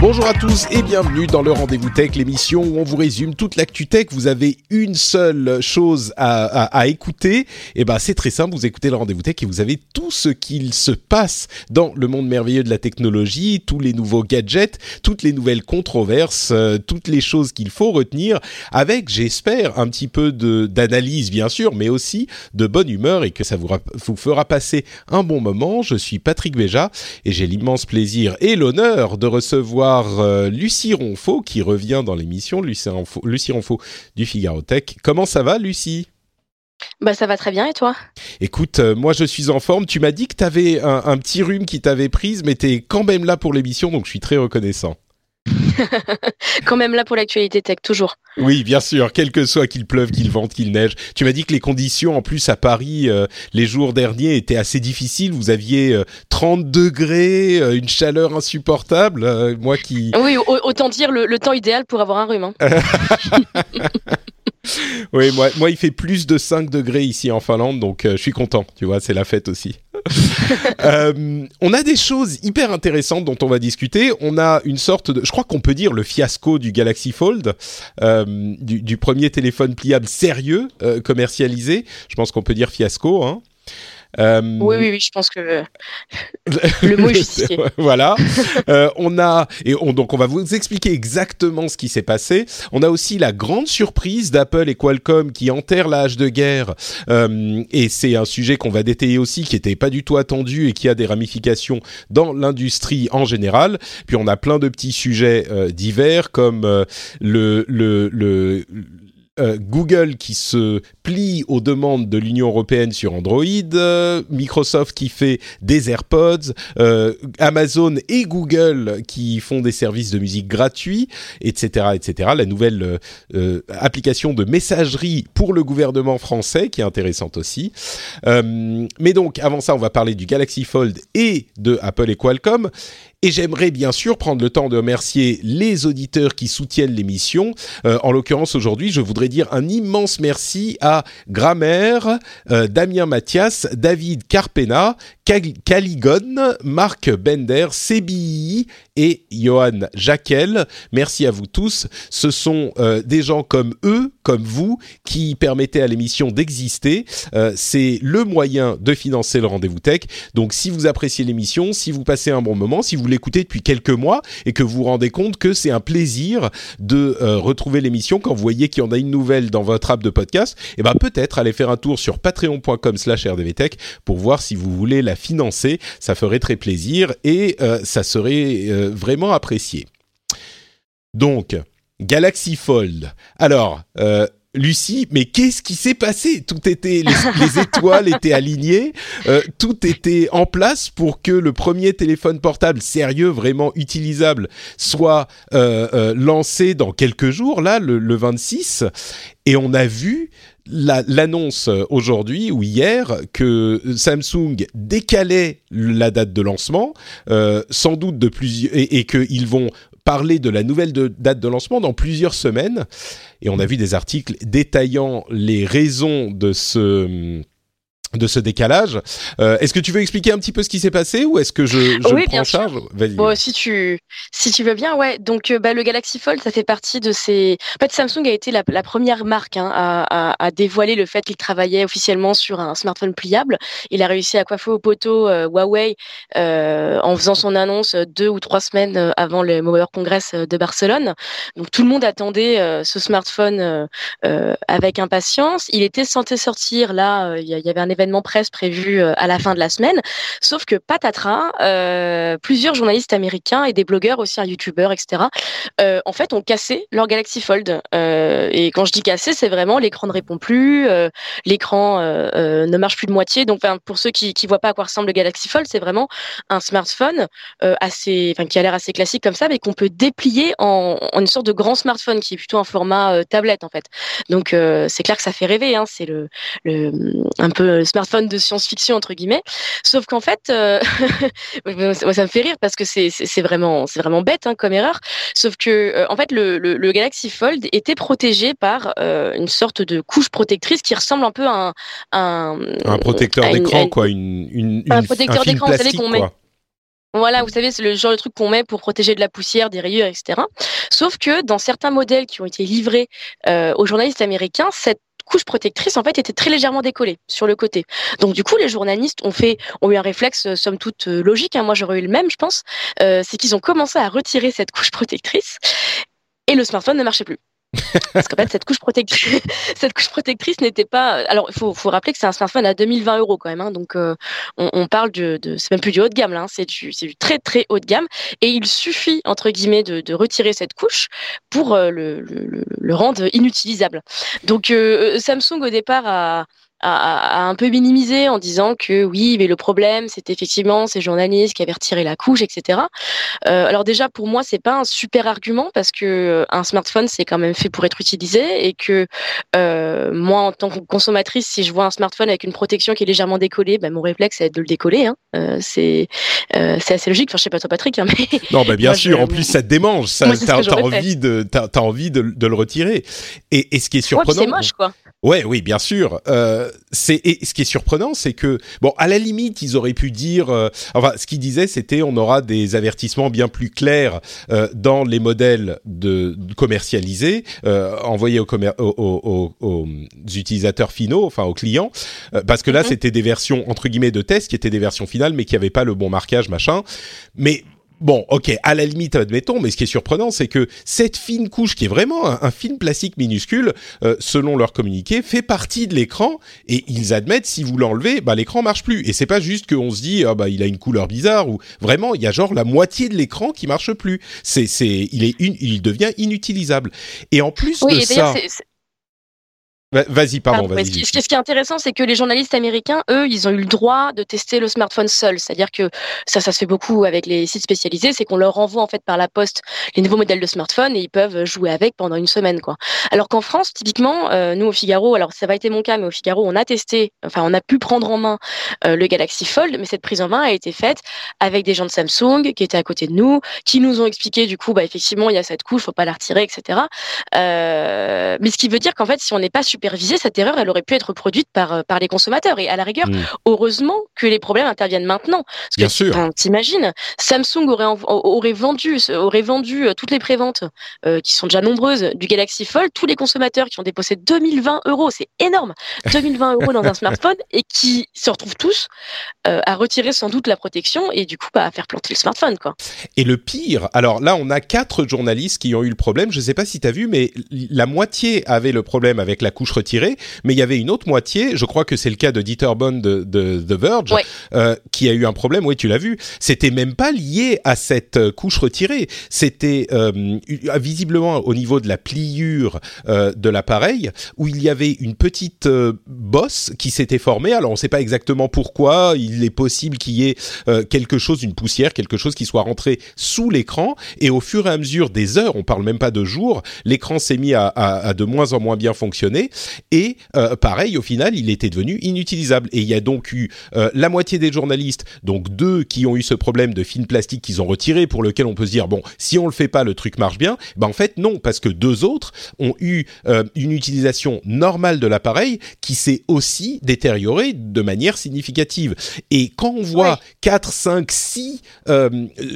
Bonjour à tous et bienvenue dans le Rendez-vous Tech, l'émission où on vous résume toute l'actu tech. Vous avez une seule chose à, à, à écouter. Et ben c'est très simple, vous écoutez le Rendez-vous Tech et vous avez tout ce qu'il se passe dans le monde merveilleux de la technologie, tous les nouveaux gadgets, toutes les nouvelles controverses, euh, toutes les choses qu'il faut retenir, avec, j'espère, un petit peu de d'analyse bien sûr, mais aussi de bonne humeur et que ça vous fera passer un bon moment. Je suis Patrick Béja et j'ai l'immense plaisir et l'honneur de recevoir euh, Lucie Ronfaux qui revient dans l'émission, Lucie Ronfaux, Lucie Ronfaux du Figaro Tech. Comment ça va Lucie? Bah ça va très bien et toi? Écoute, euh, moi je suis en forme. Tu m'as dit que tu avais un, un, petit rhume qui t'avait prise, mais tu es quand même là pour l'émission, donc je suis très reconnaissant. quand même là pour l'actualité tech, toujours. Oui, bien sûr, quel que soit qu'il pleuve, qu'il vente, qu'il neige. Tu m'as dit que les conditions, en plus à Paris, euh, les jours derniers étaient assez difficiles. Vous aviez euh, 30 degrés, euh, une chaleur insupportable. euh, moi qui... Oui, autant dire le, le, temps idéal pour avoir un rhume. Hein. oui, moi, moi, il fait plus de 5 degrés ici en Finlande, donc je suis content, tu vois, c'est la fête aussi. euh, on a des choses hyper intéressantes dont on va discuter. On a une sorte de, je crois qu'on peut dire le fiasco du Galaxy Fold, euh, du, premier téléphone pliable sérieux euh, commercialisé. Je pense qu'on peut dire fiasco. Hein. Euh... Oui, oui, oui, je pense que le mot est justifié. voilà. euh, on a et on, donc on va vous expliquer exactement ce qui s'est passé. On a aussi la grande surprise d'Apple et Qualcomm qui enterrent l'âge de guerre. Euh, et c'est un sujet qu'on va détailler aussi, qui était pas du tout attendu et qui a des ramifications dans l'industrie en général. Puis on a plein de petits sujets euh, divers comme euh, le, le, le euh, Google qui se plie aux demandes de l'Union européenne sur Android, euh, Microsoft qui fait des AirPods, euh, Amazon et Google qui font des services de musique gratuits, etc., etc. La nouvelle application de messagerie pour le gouvernement français qui est intéressante aussi. Mais donc avant ça, on va parler du Galaxy Fold et de Apple et Qualcomm. Et j'aimerais bien sûr prendre le temps de remercier les auditeurs qui soutiennent l'émission. En l'occurrence, aujourd'hui, je voudrais dire un immense merci à Grammaire, euh, Damien Mathias, David Carpena, Caligon, Marc Bender, CBI et Johan Jacquel. Merci à vous tous. Ce sont euh, des gens comme eux, comme vous, qui permettaient à l'émission d'exister. Euh, C'est le moyen de financer le rendez-vous tech. Donc si vous appréciez l'émission, si vous passez un bon moment, si vous l'écoutez depuis quelques mois et que vous vous rendez compte que c'est un plaisir de retrouver l'émission quand vous voyez qu'il y en a une nouvelle dans votre app de podcast, et ben peut-être aller faire un tour sur patreon.com/rdvtech pour voir si vous voulez la financer. Ça ferait très plaisir et euh, ça serait euh, vraiment apprécié. Donc, Galaxy Fold. Alors, euh, Lucie, mais qu'est-ce qui s'est passé? Tout était, les, les étoiles étaient alignées, euh, tout était en place pour que le premier téléphone portable sérieux, vraiment utilisable, soit euh, euh, lancé dans quelques jours, là, le, le 26. Et on a vu l'annonce la, aujourd'hui ou hier que Samsung décalait la date de lancement, euh, sans doute de plusieurs, et, et qu'ils vont parler de la nouvelle date de lancement dans plusieurs semaines. Et on a vu des articles détaillant les raisons de ce de ce décalage. Euh, est-ce que tu veux expliquer un petit peu ce qui s'est passé ou est-ce que je, je oui, prends en charge? Bon, si tu si tu veux bien, ouais. Donc euh, bah, le Galaxy Fold, ça fait partie de ces. En fait, Samsung a été la, la première marque hein, à, à, à, dévoiler le fait qu'il travaillait officiellement sur un smartphone pliable. Il a réussi à coiffer au poteau euh, Huawei euh, en faisant son annonce deux ou trois semaines avant le Mobile Congress de Barcelone. Donc tout le monde attendait ce smartphone avec impatience. Il était censé sortir là. Il y avait un événement événement presse prévu à la fin de la semaine. Sauf que patatras, plusieurs journalistes américains et des blogueurs aussi, un youtubeur, etc. en fait, ont cassé leur Galaxy Fold. et quand je dis cassé, c'est vraiment l'écran ne répond plus, l'écran ne marche plus de moitié. Donc, pour ceux qui qui voient pas à quoi ressemble le Galaxy Fold, c'est vraiment un smartphone assez, enfin qui a l'air assez classique comme ça, mais qu'on peut déplier en, une sorte de grand smartphone qui est plutôt un format tablette en fait. Donc c'est clair que ça fait rêver. Hein, c'est le, le, un peu smartphone de science-fiction entre guillemets. Sauf qu'en fait, euh, ça me fait rire parce que c'est vraiment c'est vraiment bête hein, comme erreur. Sauf que euh, en fait le, le, Galaxy Fold était protégé par euh, une sorte de couche protectrice qui ressemble un peu à un un, protecteur d'écran quoi, une, une, un protecteur d'écran, vous savez qu'on met voilà, vous savez, c'est le genre de truc qu'on met pour protéger de la poussière, des rayures, etc. Sauf que dans certains modèles qui ont été livrés euh, aux journalistes américains, cette couche protectrice en fait était très légèrement décollée sur le côté. Donc du coup les journalistes ont fait ont eu un réflexe euh, somme toute euh, logique. Hein, moi j'aurais eu le même je pense. c'est qu'ils ont commencé à retirer cette couche protectrice et le smartphone ne marchait plus. Parce qu'en fait, cette couche protectrice, cette couche protectrice n'était pas. Alors, il faut, faut, rappeler que c'est un smartphone à 2020 euros quand même. Hein, donc, euh, on, on, parle de, de c'est même plus du haut de gamme là. Hein, c'est du, du, très très haut de gamme. Et il suffit entre guillemets de, de retirer cette couche pour euh, le, le, le, rendre inutilisable. Donc, euh, Samsung au départ a a, un peu minimisé en disant que oui, mais le problème, c'est effectivement ces journalistes qui avaient retiré la couche, etc. Euh, alors déjà, pour moi, c'est pas un super argument parce que euh, un smartphone, c'est quand même fait pour être utilisé et que euh, moi, en tant que consommatrice, si je vois un smartphone avec une protection qui est légèrement décollée, ben, mon réflexe, c'est de le décoller. Hein. Euh, c'est c'est assez logique. Enfin, je sais pas toi, Patrick, hein, mais non, bah bien sûr. En plus, ça te démange. Ça, t'as envie de, t'as envie de, de, le retirer. Et, et ce qui est surprenant, ouais, c'est moche, quoi. Ouais, oui, bien sûr. Euh, c'est et ce qui est surprenant, c'est que bon, à la limite, ils auraient pu dire, euh, enfin, ce qu'ils disaient, c'était on aura des avertissements bien plus clairs euh, dans les modèles de, commercialisés euh, envoyés aux, aux, aux, utilisateurs finaux, enfin aux clients, euh, parce que là, mm-hmm. c'était des versions entre guillemets de test qui étaient des versions finales, mais qui n'avaient pas le bon marquage, machin. Mais Bon, ok, à la limite, admettons, mais ce qui est surprenant, c'est que cette fine couche, qui est vraiment un, un film plastique minuscule, euh, selon leur communiqué, fait partie de l'écran, et ils admettent, si vous l'enlevez, bah, l'écran marche plus. Et c'est pas juste qu'on se dit, ah bah, il a une couleur bizarre, ou vraiment, il y a genre la moitié de l'écran qui marche plus. C'est, c'est, il est une, il devient inutilisable. Et en plus de ça. Vas-y, pardon. vas ce, ce, qui est intéressant, c'est que les journalistes américains, eux, ils ont eu le droit de tester le smartphone seul. C'est-à-dire que ça, ça se fait beaucoup avec les sites spécialisés, c'est qu'on leur envoie en fait par la poste les nouveaux modèles de smartphone et ils peuvent jouer avec pendant une semaine, quoi. Alors qu'en France, typiquement, euh, nous au Figaro, alors ça va été mon cas, mais au Figaro, on a testé, enfin, on a pu prendre en main euh, le Galaxy Fold, mais cette prise en main a été faite avec des gens de Samsung qui étaient à côté de nous, qui nous ont expliqué du coup, bah effectivement, il y a cette couche, faut pas la retirer, etc. Euh, mais ce qui veut dire qu'en fait, si on n'est pas supervisé, cette erreur, elle aurait pu être produite par, euh, par les consommateurs. Et à la rigueur, mm. heureusement que les problèmes interviennent maintenant. Parce Bien que, sûr. T'imagines, Samsung aurait, aurait vendu, aurait vendu euh, toutes les préventes, euh, qui sont déjà nombreuses, du Galaxy Fold, tous les consommateurs qui ont déposé 2020 euros, c'est énorme, 2020 euros dans un smartphone, et qui se retrouvent tous à retirer sans doute la protection et du coup bah, à faire planter le smartphone. Quoi. Et le pire, alors là, on a quatre journalistes qui ont eu le problème. Je ne sais pas si tu as vu, mais la moitié avait le problème avec la couche retiré, mais il y avait une autre moitié, je crois que c'est le cas de Dieter Bond de, de The Verge, euh, qui a eu un problème, oui tu l'as vu, c'était même pas lié à cette euh, couche retirée, c'était euh, visiblement au niveau de la pliure euh, de l'appareil, où il y avait une petite euh, bosse qui s'était formée, alors on ne sait pas exactement pourquoi, il est possible qu'il y ait quelque chose, une poussière, quelque chose qui soit rentré sous l'écran, et au fur et à mesure des heures, on parle même pas de jours, l'écran s'est mis à, à, à de moins en moins bien fonctionner, et euh, pareil, au final, il était devenu inutilisable. Et il y a donc eu euh, la moitié des journalistes, donc deux qui ont eu ce problème de film plastique qu'ils ont retiré, pour lequel on peut se dire bon, si on le fait pas, le truc marche bien. Ben en fait non, parce que deux autres ont eu euh, une utilisation normale de l'appareil qui s'est aussi détériorée de manière significative. Et quand on voit quatre, cinq, six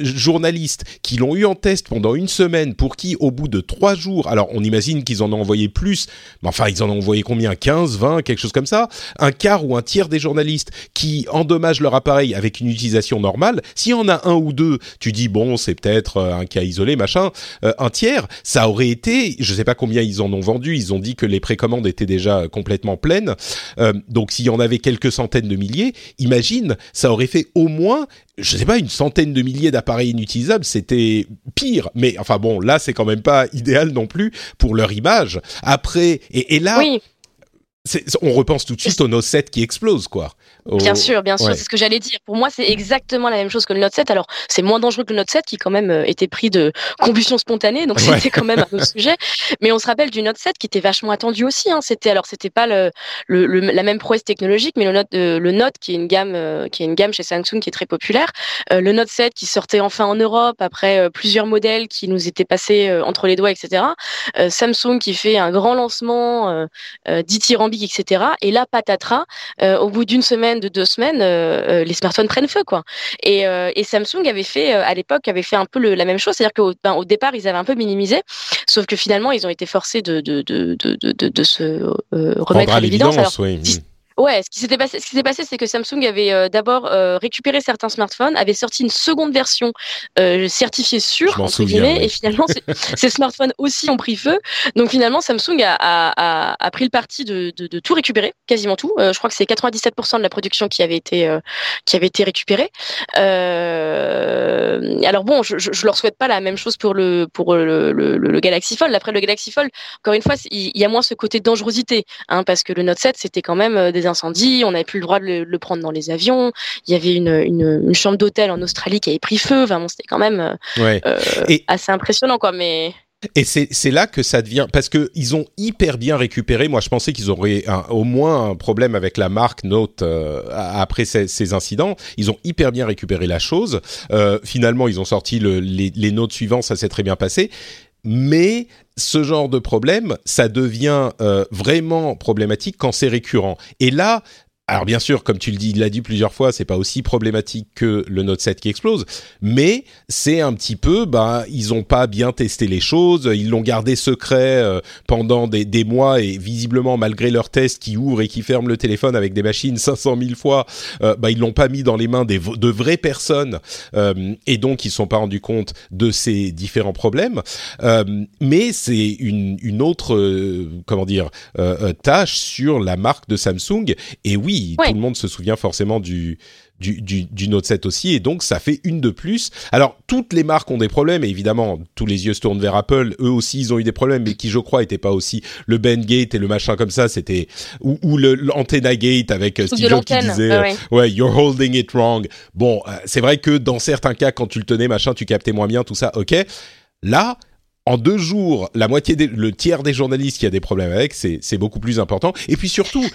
journalistes qui l'ont eu en test pendant une semaine, pour qui au bout de trois jours, alors on imagine qu'ils en ont envoyé plus, mais enfin ils en ont ont envoyé combien 15, 20, quelque chose comme ça. Un quart ou un tiers des journalistes qui endommagent leur appareil avec une utilisation normale. S'il y en a un ou deux, tu dis bon, c'est peut-être euh, un cas isolé, machin. Euh, un tiers, ça aurait été, je sais pas combien ils en ont vendu. Ils ont dit que les précommandes étaient déjà complètement pleines. Euh, donc s'il y en avait quelques centaines de milliers, imagine, ça aurait fait au moins je sais pas, une centaine de milliers d'appareils inutilisables, c'était pire. Mais enfin bon, là, c'est quand même pas idéal non plus pour leur image. Après, et, et là, Oui, on repense tout de suite au Note 7 qui explose, quoi. Au- Bien sûr, bien sûr, ouais. c'est ce que j'allais dire. Pour moi, c'est exactement la même chose que le Note 7. Alors, c'est moins dangereux que le Note 7 qui quand même euh, était pris de combustion spontanée, donc Ouais. c'était quand même un autre sujet. Mais on se rappelle du Note 7 qui était vachement attendu aussi. Hein. C'était alors, c'était pas le, le- le- la même prouesse technologique, mais le Note, euh, le Note qui est une gamme, euh, qui est une gamme chez Samsung qui est très populaire. Euh, le Note 7 qui sortait enfin en Europe après euh, plusieurs modèles qui nous étaient passés euh, entre les doigts, etc. Euh, Samsung qui fait un grand lancement euh, dithyrambique, etc. Et là, patatras, euh, au bout d'une semaine, de deux semaines, euh, euh, les smartphones prennent feu, quoi. Et, euh, et Samsung avait fait, à l'époque, avait fait un peu le- la même chose, c'est-à-dire qu'au ben, au départ, ils avaient un peu minimisé, sauf que finalement, ils ont été forcés de, de, de, de, de, se remettre Rendre à l'évidence. Alors, l'évidence, oui. Ouais, ce qui s'était passé, ce qui s'est passé, c'est que Samsung avait euh, d'abord euh, récupéré certains smartphones, avait sorti une seconde version euh, certifiée sûre entre souviens, guillemets, et finalement ces- smartphones aussi ont pris feu. Donc finalement, Samsung a, a, a, a pris le parti de, de, de tout récupérer, quasiment tout. Je crois que c'est 97% de la production qui avait été qui avait été récupérée. Alors bon, je, je, je leur souhaite pas la même chose pour le pour le, le, le Galaxy Fold. Après le Galaxy Fold, encore une fois, il il y a moins ce côté dangerosité, hein, parce que le Note 7 c'était quand même euh, des incendies, on n'avait plus le droit de le, le prendre dans les avions. Il y avait une, une, une chambre d'hôtel en Australie qui avait pris feu. Enfin bon, c'était quand même euh, Ouais. euh, Et- assez impressionnant, quoi. Mais Et c'est là que ça devient parce que ils ont hyper bien récupéré. Moi, je pensais qu'ils auraient un- au moins un problème avec la marque Note euh, après ces, ces incidents. Ils ont hyper bien récupéré la chose. Euh, finalement, ils ont sorti le, les, les notes suivants, ça s'est très bien passé. Mais ce genre de problème, ça devient euh, vraiment problématique quand c'est récurrent. Et là, alors bien sûr, comme tu le dis, il l'a dit plusieurs fois, c'est pas aussi problématique que le Note 7 qui explose, mais c'est un petit peu, bah, ils ont pas bien testé les choses, ils l'ont gardé secret euh, pendant des, mois et visiblement malgré leurs tests qui ouvrent et qui ferment le téléphone avec des machines 500 000 fois, euh, bah ils l'ont pas mis dans les mains de vraies personnes euh, et donc ils sont pas rendus compte de ces différents problèmes. Euh, mais c'est une, une autre, comment dire, tâche sur la marque de Samsung. Et oui, Ouais. tout le monde se souvient forcément du, du, du, du Note 7 aussi, et donc ça fait une de plus. Alors, toutes les marques ont des problèmes, et évidemment, tous les yeux se tournent vers Apple. Eux aussi, ils ont eu des problèmes, mais qui, je crois, étaient pas aussi le Ben Gate et le machin comme ça. C'était ou, ou le l'Antenna Gate avec euh, Steve de Jobs qui disait, ouais, euh, ouais. ouais, you're holding it wrong. Bon, euh, c'est vrai que dans certains cas, quand tu le tenais, machin, tu captais moins bien, tout ça, ok. Là, en deux jours, la moitié, des, le tiers des journalistes qui a des problèmes avec, c'est beaucoup plus important. Et puis surtout,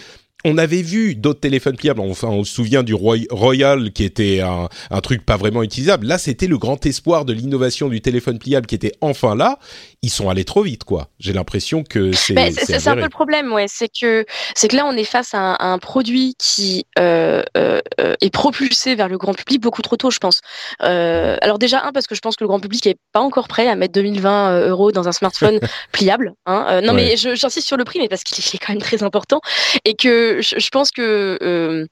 on avait vu d'autres téléphones pliables. Enfin, on se souvient du Roy- Royal qui était un, un truc pas vraiment utilisable. Là, c'était le grand espoir de l'innovation du téléphone pliable qui était enfin là. Ils sont allés trop vite, quoi. J'ai l'impression que c'est Ben, c'est c'est un peu le problème, ouais. C'est que que là, on est face à un, à un produit qui euh, euh, euh, est propulsé vers le grand public beaucoup trop tôt, je pense. Euh, alors déjà un parce que je pense que le grand public est pas encore prêt à mettre 2020 euh, euros dans un smartphone pliable. Hein. Non, Ouais. mais j'insiste sur le prix, mais parce qu'il est quand même très important et que je, je pense que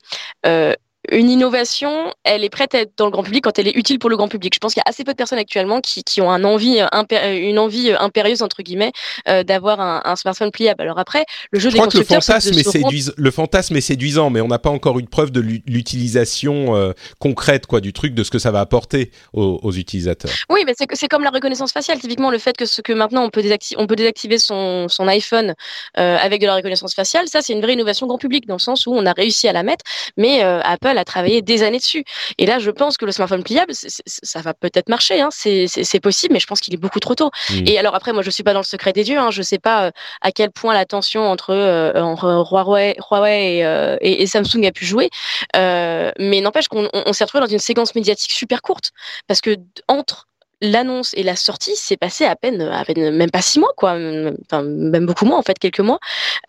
une innovation, elle est prête à être dans le grand public quand elle est utile pour le grand public. Je pense qu'il y a assez peu de personnes actuellement qui, qui ont un envie, euh, impé- une envie euh, impérieuse entre guillemets euh, d'avoir un, un smartphone pliable. Alors après, le jeu Je des crois que le fantasme, de est séduisant, le fantasme est séduisant, mais on n'a pas encore eu de preuve de l'u- l'utilisation euh, concrète quoi, du truc, de ce que ça va apporter aux, aux utilisateurs. Oui, mais c'est comme la reconnaissance faciale. Typiquement, le fait que ce que maintenant on peut désactiver, on peut désactiver son, son iPhone euh, avec de la reconnaissance faciale, ça c'est une vraie innovation grand public dans le sens où on a réussi à la mettre, mais euh, Apple a travaillé des années dessus. Et là, je pense que le smartphone pliable, ça va peut-être marcher, hein, c'est possible, mais je pense qu'il est beaucoup trop tôt. Mm. Et alors après, moi, je suis pas dans le secret des dieux, hein, je sais pas euh, à quel point la tension entre, euh, entre Huawei, Huawei et, euh, et- et Samsung a pu jouer, euh, mais n'empêche qu'on on- on s'est retrouvé dans une séquence médiatique super courte parce que entre l'annonce et la sortie, c'est passé à peine, à peine, même pas six mois, quoi. Enfin, même beaucoup moins, en fait, quelques mois.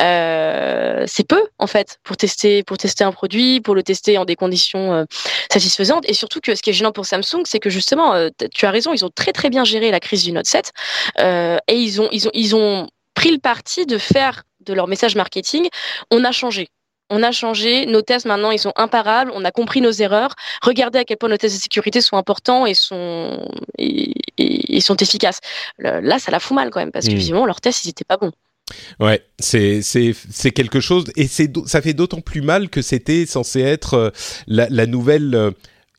Euh, c'est peu, en fait, pour tester, pour tester un produit, pour le tester en des conditions euh, satisfaisantes. Et surtout que ce qui est gênant pour Samsung, c'est que justement, euh, tu as raison, ils ont très très bien géré la crise du Note 7 euh, et ils ont, ils ont, ils ont pris le parti de faire de leur message marketing, on a changé. On a changé, nos tests maintenant ils sont imparables, on a compris nos erreurs. Regardez à quel point nos tests de sécurité sont importants et sont et, sont efficaces. Là, ça la fout mal quand même parce que mmh. leurs tests ils étaient pas bons. Ouais, c'est c'est c'est quelque chose et c'est ça fait d'autant plus mal que c'était censé être euh, la, la nouvelle euh,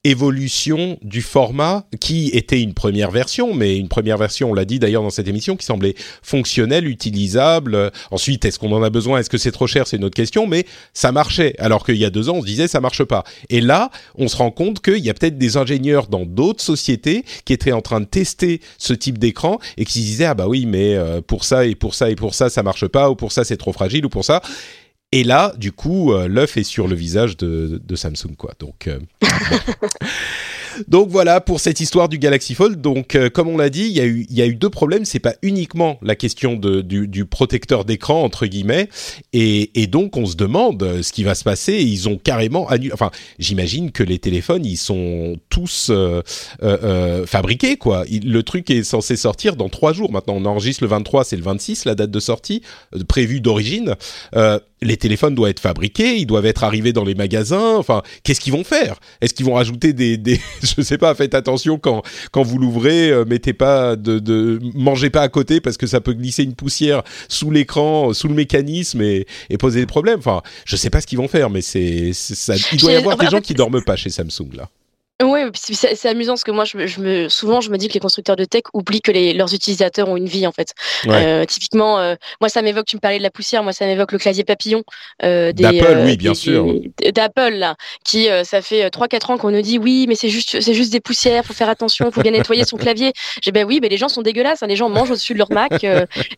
évolution du format qui était une première version, mais une première version, on l'a dit d'ailleurs dans cette émission, qui semblait fonctionnelle, utilisable. Ensuite, est-ce qu'on en a besoin? Est-ce que c'est trop cher? C'est une autre question, mais ça marchait. Alors qu'il y a deux ans, on se disait ça marche pas. Et là, on se rend compte qu'il y a peut-être des ingénieurs dans d'autres sociétés qui étaient en train de tester ce type d'écran et qui se disaient ah bah oui, mais euh, pour ça et pour ça et pour ça, ça marche pas, ou pour ça c'est trop fragile, ou pour ça. Et là, du coup, euh, l'œuf est sur le visage de, Samsung, quoi. Donc, euh, Donc voilà pour cette histoire du Galaxy Fold. Donc euh, comme on l'a dit, il y a eu il y a eu deux problèmes. C'est pas uniquement la question de, du, du protecteur d'écran entre guillemets. Et, et, donc on se demande euh, ce qui va se passer. Ils ont carrément annulé. Enfin, j'imagine que les téléphones ils sont tous euh, euh, fabriqués quoi. le truc est censé sortir dans trois jours. Maintenant on enregistre le 23, c'est le 26 la date de sortie prévue d'origine. les téléphones doivent être fabriqués, ils doivent être arrivés dans les magasins. Enfin, qu'est-ce qu'ils vont faire? Est-ce qu'ils vont rajouter des, des je sais pas, faites attention quand quand vous l'ouvrez, euh, mettez pas de, de mangez pas à côté parce que ça peut glisser une poussière sous l'écran, sous le mécanisme et, et poser des problèmes. Enfin, je sais pas ce qu'ils vont faire, mais c'est ça. Il doit y avoir des gens qui dorment pas chez Samsung là. Oui, c'est amusant parce que moi, je, je, me, souvent, je me dis que les constructeurs de tech oublient que les, leurs utilisateurs ont une vie en fait. Euh, typiquement, euh, moi, ça m'évoque. Tu me parlais de la poussière, moi, ça m'évoque le clavier papillon euh, d'Apple, oui, bien sûr. D'Apple là, qui ça fait 3-4 ans qu'on nous dit oui, mais c'est juste, c'est juste des poussières, faut faire attention, faut bien nettoyer son clavier. J'ai ben oui, mais les gens sont dégueulasses, hein, les gens mangent au-dessus de leur Mac,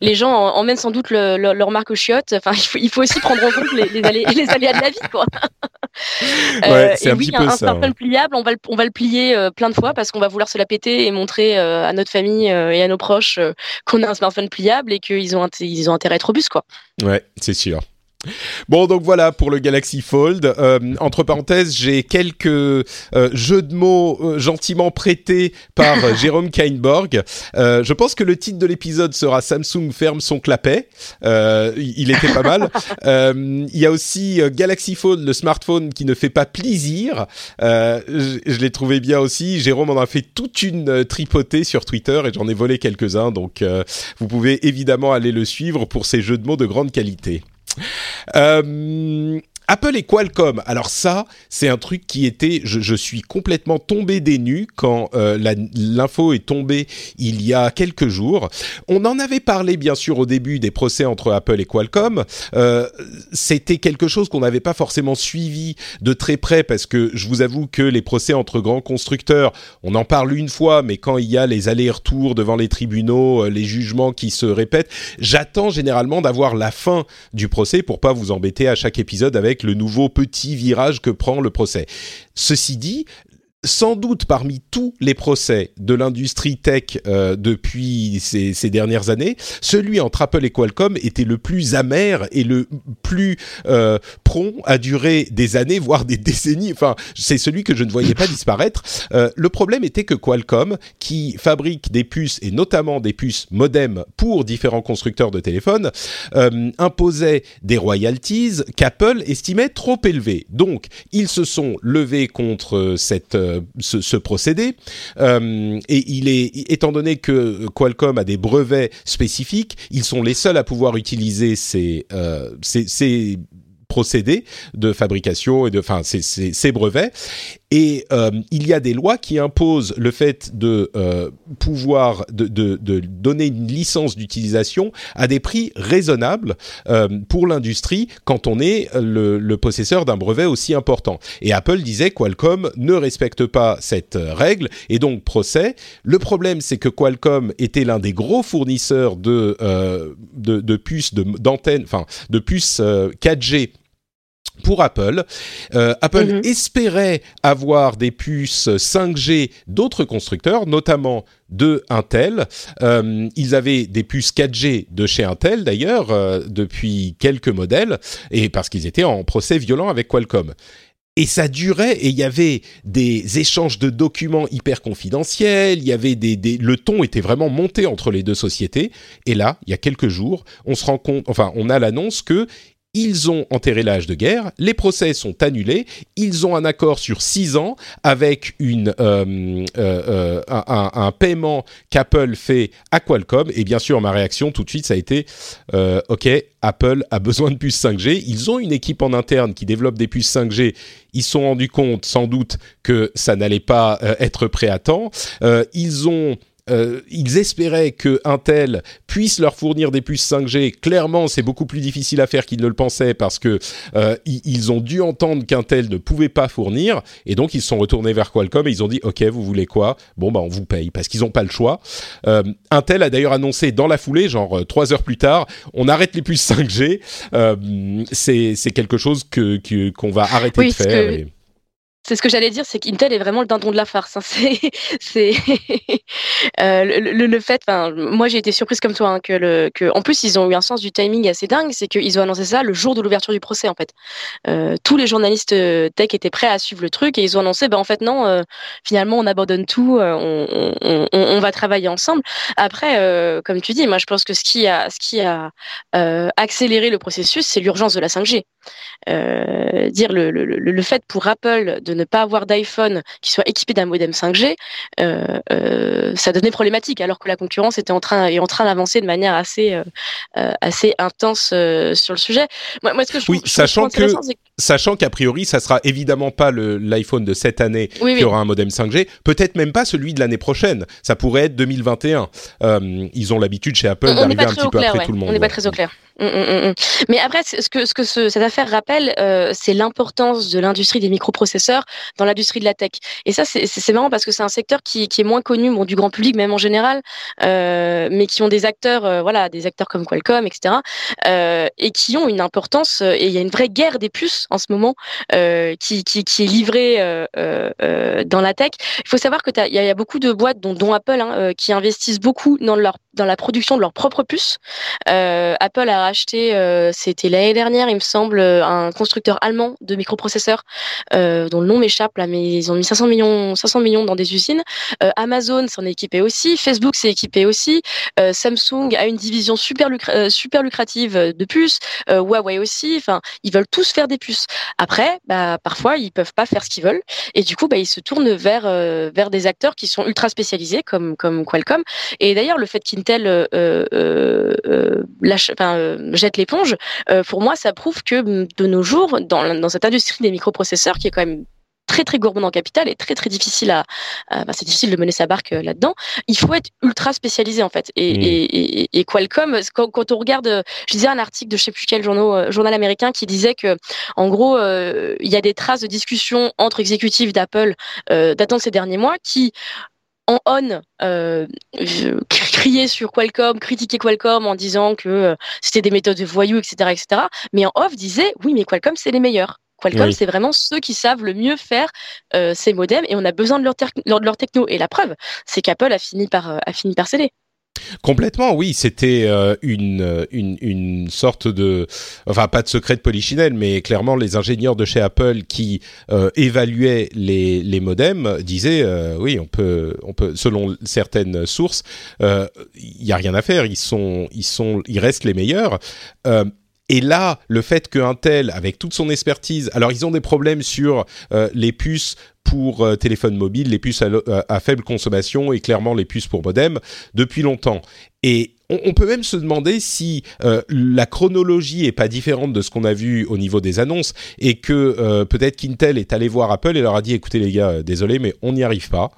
les gens emmènent sans doute le, leur Mac au chiottes. Enfin, il faut, il faut aussi prendre en compte les, les, aléas, les aléas de la vie, quoi. ouais, c'est un oui, petit peu un, ça. Un pliable, on va le on va le plier euh, plein de fois parce qu'on va vouloir se la péter et montrer euh, à notre famille euh, et à nos proches qu'on a un smartphone pliable et qu'ils ont, ils ont intérêt à être robustes, quoi. Ouais, c'est sûr. Bon, donc voilà pour le Galaxy Fold. Euh, entre parenthèses, j'ai quelques euh, jeux de mots euh, gentiment prêtés par Jérôme Kainborg. je pense que le titre de l'épisode sera Samsung ferme son clapet. il était pas mal. Il y a aussi Galaxy Fold, le smartphone qui ne fait pas plaisir. je, je l'ai trouvé bien aussi. Jérôme en a fait toute une tripotée sur Twitter et j'en ai volé quelques-uns. Donc, vous pouvez évidemment aller le suivre pour ces jeux de mots de grande qualité. Euh, Apple et Qualcomm. Alors ça, c'est un truc qui était, je, suis complètement tombé des nues quand euh, l'info est tombée il y a quelques jours. On en avait parlé bien sûr au début des procès entre Apple et Qualcomm. Euh, C'était quelque chose qu'on n'avait pas forcément suivi de très près parce que je vous avoue que les procès entre grands constructeurs, on en parle une fois, mais quand il y a les allers-retours devant les tribunaux, euh, les jugements qui se répètent, j'attends généralement d'avoir la fin du procès pour pas vous embêter à chaque épisode avec le nouveau petit virage que prend le procès. Ceci dit, sans doute parmi tous les procès de l'industrie tech euh, depuis ces, ces, dernières années, celui entre Apple et Qualcomm était le plus amer et le plus euh, prompt à durer des années, voire des décennies. Enfin, c'est celui que je ne voyais pas disparaître. Euh, le problème était que Qualcomm, qui fabrique des puces et notamment des puces modem pour différents constructeurs de téléphones, euh, imposait des royalties qu'Apple estimait trop élevées. Donc, ils se sont levés contre cette euh, ce, procédé. Euh, et il est, étant donné que Qualcomm a des brevets spécifiques, ils sont les seuls à pouvoir utiliser ces, euh, procédés de fabrication et de, enfin, ces, brevets. Et euh, il y a des lois qui imposent le fait de euh, pouvoir de, de, donner une licence d'utilisation à des prix raisonnables euh, pour l'industrie quand on est le, le possesseur d'un brevet aussi important. Et Apple disait Qualcomm ne respecte pas cette règle et donc procès. Le problème c'est que Qualcomm était l'un des gros fournisseurs de de, de puces d'antennes, enfin de puces 4G pour Apple. Euh, Apple mhm. espérait avoir des puces 5G d'autres constructeurs, notamment de Intel. Euh, ils avaient des puces 4G de chez Intel d'ailleurs euh, depuis quelques modèles et parce qu'ils étaient en procès violent avec Qualcomm. et ça durait et il y avait des échanges de documents hyper confidentiels, il y avait des, des, le ton était vraiment monté entre les deux sociétés et là, il y a quelques jours, on se rend compte enfin, on a l'annonce que ils ont enterré l'âge de guerre, les procès sont annulés, ils ont un accord sur six ans avec une, euh, euh, un, paiement qu'Apple fait à Qualcomm. Et bien sûr, ma réaction tout de suite, ça a été euh, OK, Apple a besoin de puces 5G. Ils ont une équipe en interne qui développe des puces 5G. Ils sont rendus compte, sans doute, que ça n'allait pas être prêt à temps. ils ont euh, ils espéraient que Intel puisse leur fournir des puces 5G. Clairement, c'est beaucoup plus difficile à faire qu'ils ne le pensaient parce que euh, ils ont dû entendre qu'Intel ne pouvait pas fournir et donc ils se sont retournés vers Qualcomm et ils ont dit OK, vous voulez quoi? Bon bah on vous paye parce qu'ils n'ont pas le choix. Euh, Intel a d'ailleurs annoncé dans la foulée, genre trois heures plus tard, on arrête les puces 5G. c'est quelque chose que qu'on va arrêter de faire. C'est ce que j'allais dire, c'est qu'Intel est vraiment le dindon de la farce. Hein. C'est, euh, le, le, fait. Moi j'ai été surprise comme toi hein, que le, que, en plus ils ont eu un sens du timing assez dingue. C'est qu'ils ont annoncé ça le jour de l'ouverture du procès en fait. Euh, tous les journalistes euh, tech étaient prêts à suivre le truc et ils ont annoncé, ben en fait non, euh, finalement on abandonne tout, euh, on, on, on, on, va travailler ensemble. Après, comme tu dis, moi je pense que ce qui a, ce qui a accéléré le processus, c'est l'urgence de la 5G. Dire le, le, le fait pour Apple de ne pas avoir d'iPhone qui soit équipé d'un modem 5G, euh, euh, ça devenait problématique alors que la concurrence était en train est en train d'avancer de manière assez euh, assez intense sur le sujet. Moi, moi ce que je oui, sachant que sachant qu'a priori, ça sera évidemment pas l'iPhone de cette année qui aura un modem 5G, peut-être même pas celui de l'année prochaine. Ça pourrait être 2021. ils ont l'habitude chez Apple d'arriver un petit peu après tout le monde. On n'est pas très au clair. Mm, mm, mm, Mais après, ce que, ce que cette affaire rappelle, euh, c'est l'importance de l'industrie des microprocesseurs dans l'industrie de la tech. Et ça, c'est marrant parce que c'est un secteur qui, qui, est moins connu bon, du grand public, même en général, euh, mais qui ont des acteurs, euh, voilà, des acteurs comme Qualcomm, etc., euh, et qui ont une importance. Euh, et il y a une vraie guerre des puces en ce moment qui, qui, est livrée dans la tech. Il faut savoir que il y, a beaucoup de boîtes, dont, dont Apple, hein, qui investissent beaucoup dans leur dans la production de leurs propres puces. Apple a acheté, euh, c'était l'année dernière, il me semble, euh, un constructeur allemand de microprocesseurs euh, dont le nom m'échappe là, mais ils ont mis 500 millions, 500 millions dans des usines. Amazon s'en est équipé aussi, Facebook s'est équipé aussi, Samsung a une division super, super lucrative de puces, Huawei aussi. Enfin, ils veulent tous faire des puces. Après, bah, parfois ils peuvent pas faire ce qu'ils veulent et du coup, bah, ils se tournent vers vers des acteurs qui sont ultra spécialisés comme comme Qualcomm. Et d'ailleurs, le fait qu'Intel lâche, enfin, jette l'éponge, euh, pour moi, ça prouve que mm, de nos jours, dans, dans cette industrie des microprocesseurs, qui est quand même très très gourmand en capital et très très difficile à, c'est difficile de mener sa barque euh, là-dedans. Il faut être ultra spécialisé en fait. Et, mmh. et, et, Qualcomm, quand, quand, on regarde, je disais un article de je sais plus quel journal, euh, journal américain qui disait que en gros il y a des traces de discussion entre exécutifs d'Apple euh, datant de ces derniers mois qui en on euh, crier sur Qualcomm, critiquer Qualcomm en disant que euh, c'était des méthodes de voyous, etc., etc. Mais en off disait oui, mais Qualcomm c'est les meilleurs. Qualcomm, c'est vraiment ceux qui savent le mieux faire euh, ces modems et on a besoin de leur, de leur techno. Et la preuve, c'est qu'Apple a fini par euh, a fini par céder. Complètement, oui. C'était euh, une, une, une, sorte de, enfin pas de secret de polichinelle, mais clairement les ingénieurs de chez Apple qui euh, évaluaient les, les modems disaient, euh, oui, on peut, on peut, selon certaines sources, il y a rien à faire. Ils sont, ils sont, ils restent les meilleurs. Et là, le fait que Intel, avec toute son expertise, alors ils ont des problèmes sur les puces pour euh, téléphone mobile, les puces à, faible consommation et clairement les puces pour modem depuis longtemps. Et on, peut même se demander si euh, la chronologie est pas différente de ce qu'on a vu au niveau des annonces et que euh, peut-être qu'Intel est allé voir Apple et leur a dit écoutez les gars, désolé mais on n'y arrive pas.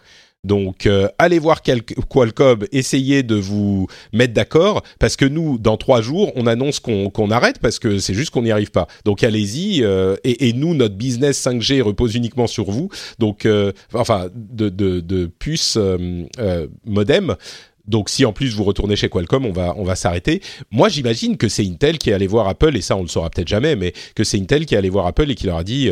Donc, euh, allez voir Qualcomm, essayez de vous mettre d'accord, parce que nous, dans trois jours, on annonce qu'on arrête, parce que c'est juste qu'on n'y arrive pas. Donc, allez-y, euh, et, nous, notre business 5G repose uniquement sur vous, donc, euh, enfin, de, de, de puces modem. Donc si en plus vous retournez chez Qualcomm, on va on va s'arrêter. Moi j'imagine que c'est Intel qui est allé voir Apple et ça on le saura peut-être jamais, mais que c'est Intel qui est allé voir Apple et qui leur a dit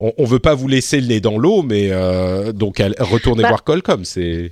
on, on veut pas vous laisser le nez dans l'eau, mais euh, donc retournez bah, voir Qualcomm, c'est.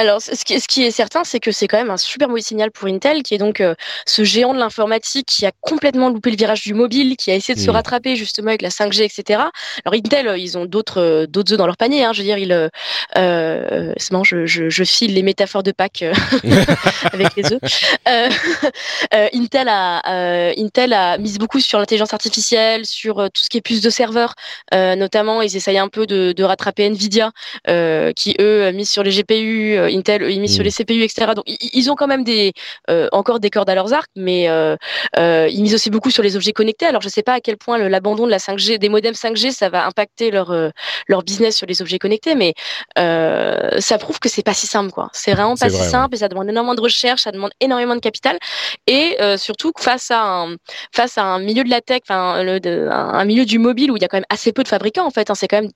Alors, ce qui, ce qui est certain, c'est que c'est quand même un super mauvais signal pour Intel, qui est donc euh, ce géant de l'informatique qui a complètement loupé le virage du mobile, qui a essayé de se Mm. rattraper justement avec la 5G, etc. Alors Intel, euh, ils ont d'autres euh, d'autres œufs dans leur panier. Hein, je veux dire, ils, euh, euh, c'est marrant, je, je, je file les métaphores de Pâques euh, avec les œufs. Intel a euh, Intel a mis beaucoup sur l'intelligence artificielle, sur tout ce qui est puce de serveur, euh, notamment ils essayent un peu de, de rattraper Nvidia, euh, qui eux misent sur les GPU, Intel ils misent sur Mm. les CPU, etc. Donc ils ont quand même des euh, encore des cordes à leurs arcs, mais euh, euh, ils misent aussi beaucoup sur les objets connectés. Alors je sais pas à quel point l'abandon de la 5G, des modems 5G, ça va impacter leur euh, leur business sur les objets connectés, mais euh, ça prouve que c'est pas si simple, quoi. C'est vraiment pas si vrai, ouais. simple et ça demande énormément de recherche, ça demande énormément de capital et euh, surtout face à un face à un milieu de la tech, enfin un milieu du mobile où il y a quand même assez peu de fabricants en fait, hein, c'est quand même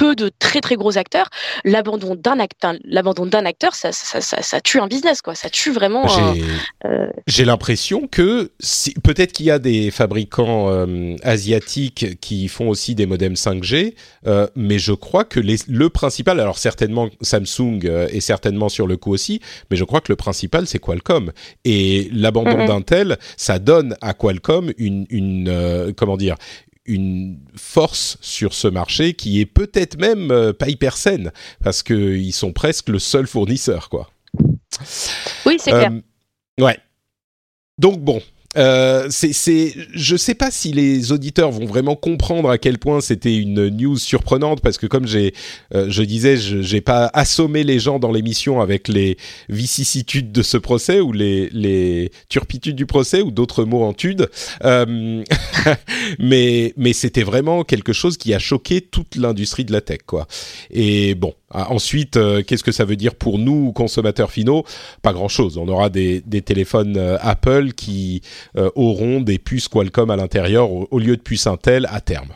peu de très très gros acteurs, l'abandon d'un acteur, l'abandon d'un acteur, ça, ça, ça, ça tue un business quoi, ça tue vraiment. J'ai euh, l'impression que si, peut-être qu'il y a des fabricants euh, asiatiques qui font aussi des modems 5G, euh, mais je crois que les, le principal, alors certainement Samsung est certainement sur le coup aussi, mais je crois que le principal c'est Qualcomm et l'abandon Mhm. d'Intel, ça donne à Qualcomm une, une comment dire une force sur ce marché qui est peut-être même euh, pas hyper saine parce que ils sont presque le seul fournisseur quoi. Oui, c'est clair. Euh, ouais. Donc bon, euh, c'est, c'est, je sais pas si les auditeurs vont vraiment comprendre à quel point c'était une news surprenante parce que comme j'ai, euh, je disais, je, j'ai pas assommé les gens dans l'émission avec les vicissitudes de ce procès ou les, les turpitudes du procès ou d'autres mots en tude, euh, mais mais c'était vraiment quelque chose qui a choqué toute l'industrie de la tech quoi. Et bon, ensuite, euh, qu'est-ce que ça veut dire pour nous consommateurs finaux? Pas grand-chose. On aura des, téléphones euh, Apple qui euh, auront des puces Qualcomm à l'intérieur au, lieu de puces Intel à terme.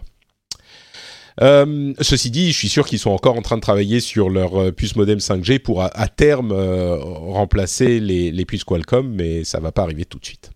Ceci dit, je suis sûr qu'ils sont encore en train de travailler sur leur puce modem 5G pour à, terme remplacer les, puces Qualcomm, mais ça va pas arriver tout de suite.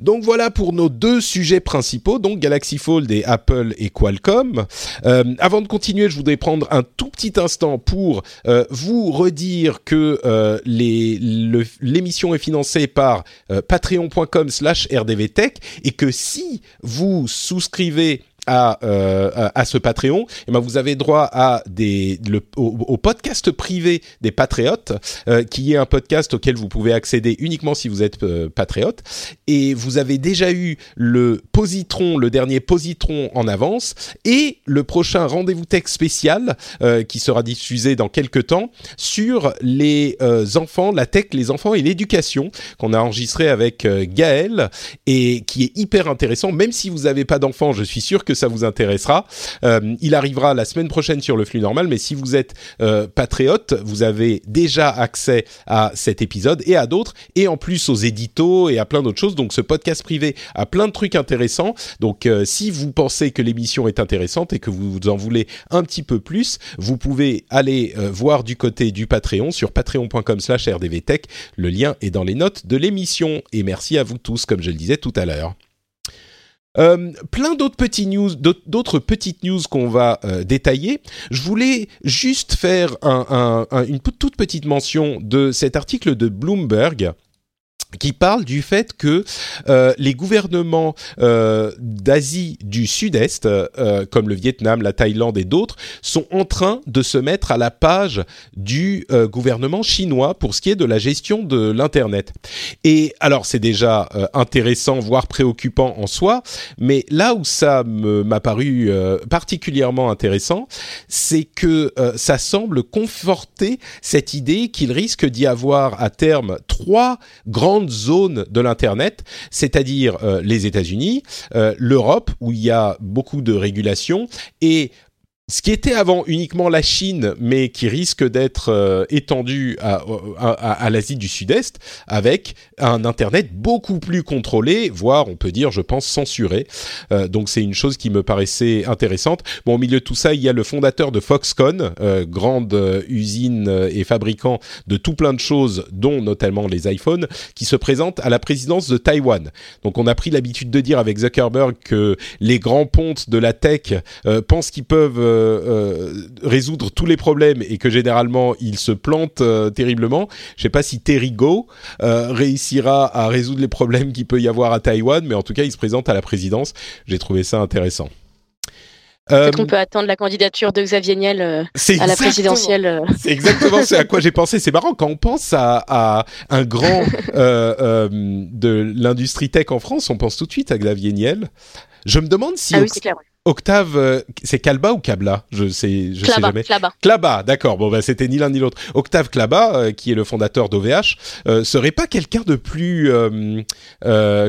Donc voilà pour nos deux sujets principaux, donc Galaxy Fold et Apple et Qualcomm. Euh, avant de continuer, je voudrais prendre un tout petit instant pour euh, vous redire que euh, l'émission est financée par patreon.com slash rdvtech et que si vous souscrivez à, euh, à, à ce Patreon, eh ben vous avez droit à des, le, au, podcast privé des Patriotes, euh, qui est un podcast auquel vous pouvez accéder uniquement si vous êtes euh, patriote. Et vous avez déjà eu le positron, le dernier positron en avance, et le prochain rendez-vous tech spécial euh, qui sera diffusé dans quelques temps sur les enfants, la tech, les enfants et l'éducation qu'on a enregistré avec Gaël et qui est hyper intéressant. Même si vous n'avez pas d'enfants, je suis sûr que ça vous intéressera. Euh, il arrivera la semaine prochaine sur le flux normal, mais si vous êtes euh, patriote, vous avez déjà accès à cet épisode et à d'autres, et en plus aux éditos et à plein d'autres choses. Donc ce podcast privé a plein de trucs intéressants. Donc euh, si vous pensez que l'émission est intéressante et que vous en voulez un petit peu plus, vous pouvez aller euh, voir du côté du Patreon sur patreon.com/slash rdvtech. Le lien est dans les notes de l'émission. Et merci à vous tous, comme je le disais tout à l'heure. Euh, plein d'autres petits news, d'autres- petites news qu'on va euh, détailler. Je voulais juste faire un- un- un- une toute petite mention de cet article de Bloomberg qui parle du fait que euh, les gouvernements euh, d'Asie du Sud-Est, euh, comme le Vietnam, la Thaïlande et d'autres, sont en train de se mettre à la page du euh, gouvernement chinois pour ce qui est de la gestion de l'Internet. Et alors c'est déjà euh, intéressant, voire préoccupant en soi, mais là où ça m'a paru euh, particulièrement intéressant, c'est que ça semble conforter cette idée qu'il risque d'y avoir à terme trois grandes zones de l'internet, c'est-à-dire euh, les États-Unis, euh, l'Europe où il y a beaucoup de régulations et ce qui était avant uniquement la Chine, mais qui risque d'être euh, étendu à, à- l'Asie du Sud-Est, avec un Internet beaucoup plus contrôlé, voire on peut dire, je pense, censuré. Euh, donc c'est une chose qui me paraissait intéressante. Bon, au milieu de tout ça, il y a le fondateur de Foxconn, euh, grande euh, usine euh, et fabricant de tout plein de choses, dont notamment les iPhones, qui se présente à la présidence de Taïwan. Donc on a pris l'habitude de dire avec Zuckerberg que les grands pontes de la tech euh, pensent qu'ils peuvent euh, résoudre tous les problèmes et que généralement il se plante terriblement. Je sais pas si Terry Go réussira à résoudre les problèmes qu'il peut y avoir à Taïwan, mais en tout cas il se présente à la présidence. J'ai trouvé ça intéressant. Peut-être qu'on peut attendre la candidature de Xavier Niel euh, à la présidentielle. Euh. C'est exactement ce à quoi j'ai pensé. C'est marrant quand on pense à, un grand euh, de l'industrie tech en France, on pense tout de suite à Xavier Niel. Je me demande si ah oui, clair, Octave, euh, c'est Kalba ou Kabla? Je sais, je sais jamais. Klaba. Klaba, d'accord. Bon, bah, c'était ni l'un ni l'autre. Octave Klaba, euh, qui est le fondateur d'OVH, euh, serait pas quelqu'un de plus,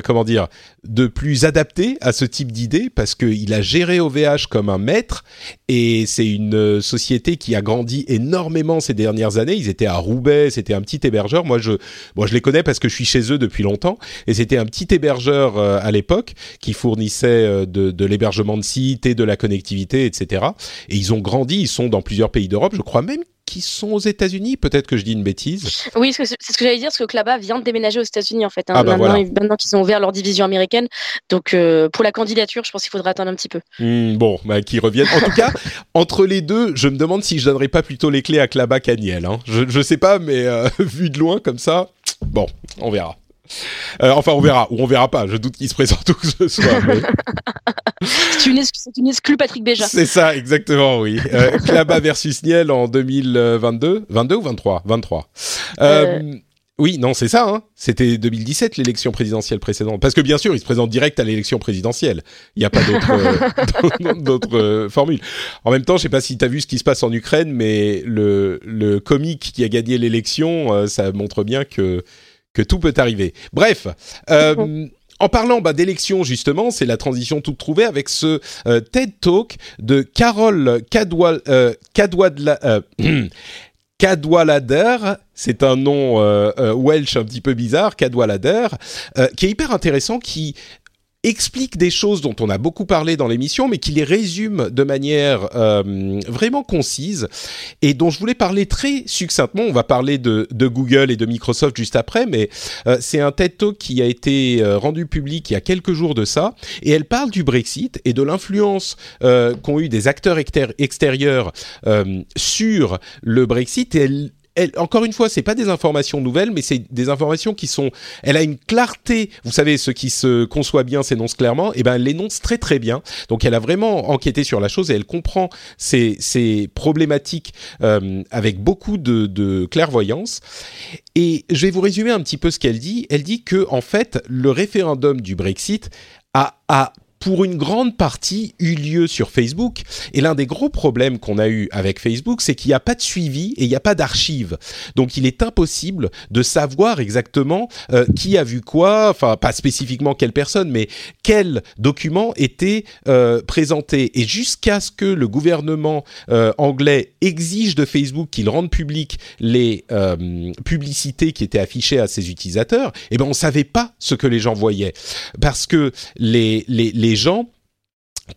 comment dire, de plus adapté à ce type d'idée parce qu'il a géré OVH comme un maître et c'est une société qui a grandi énormément ces dernières années. Ils étaient à Roubaix, c'était un petit hébergeur. Moi, je, moi, je les connais parce que je suis chez eux depuis longtemps et c'était un petit hébergeur à l'époque qui fournissait de, de l'hébergement de sites et de la connectivité, etc. Et ils ont grandi, ils sont dans plusieurs pays d'Europe, je crois même qu'ils sont aux États-Unis. Peut-être que je dis une bêtise. Oui, c'est ce que j'allais dire, parce que Klaba vient de déménager aux États-Unis en fait. Hein. Ah bah maintenant, qu'ils ont ouvert leur division américaine, donc euh, pour la candidature, je pense qu'il faudra attendre un petit peu. Hmm, bon, bah, qu'ils reviennent. En tout cas, entre les deux, je me demande si je donnerais pas plutôt les clés à Klaba qu'à Niel. Hein. Je, je sais pas, mais euh, vu de loin comme ça, bon, on verra. Euh, enfin, on verra, ou on verra pas. Je doute qu'il se présente où que ce soit. c'est une, une exclue Patrick Béja. C'est ça, exactement, oui. Euh, Klaba versus Niel en 2022. 22 ou 23 23. Euh, oui, non, c'est ça. Hein. C'était 2017 l'élection présidentielle précédente. Parce que bien sûr, il se présente direct à l'élection présidentielle. Il n'y a pas d'autre formule. En même temps, je sais pas si tu as vu ce qui se passe en Ukraine, mais le, le comique qui a gagné l'élection, ça montre bien que que tout peut arriver. Bref. Euh, en parlant bah, d'élections justement, c'est la transition toute trouvée avec ce euh, TED Talk de Carole Cadwal, euh, Cadwalader, c'est un nom welsh un petit peu bizarre, Cadwalader, qui est hyper intéressant, qui explique des choses dont on a beaucoup parlé dans l'émission, mais qui les résume de manière euh, vraiment concise et dont je voulais parler très succinctement. On va parler de, Google et de Microsoft juste après, mais euh, c'est un TED Talk qui a été euh, rendu public il y a quelques jours de ça, et elle parle du Brexit et de l'influence qu'ont eu des acteurs extérieurs sur le Brexit. Et encore une fois, c'est pas des informations nouvelles, mais c'est des informations qui sont. Elle a une clarté. Vous savez, ce qui se conçoit bien s'énonce clairement. Et eh ben, elle l'énonce très très bien. Donc, elle a vraiment enquêté sur la chose et elle comprend ces, ces problématiques euh, avec beaucoup de, de clairvoyance. Et je vais vous résumer un petit peu ce qu'elle dit. Elle dit que en fait, le référendum du Brexit a, a pour une grande partie, eu lieu sur Facebook. Et l'un des gros problèmes qu'on a eu avec Facebook, c'est qu'il n'y a pas de suivi et il n'y a pas d'archives. Donc il est impossible de savoir exactement euh, qui a vu quoi, enfin pas spécifiquement quelle personne, mais quel document était euh, présenté. Et jusqu'à ce que le gouvernement euh, anglais exige de Facebook qu'il rende public les publicités qui étaient affichées à ses utilisateurs, eh ben on savait pas ce que les gens voyaient parce que les, les, les les gens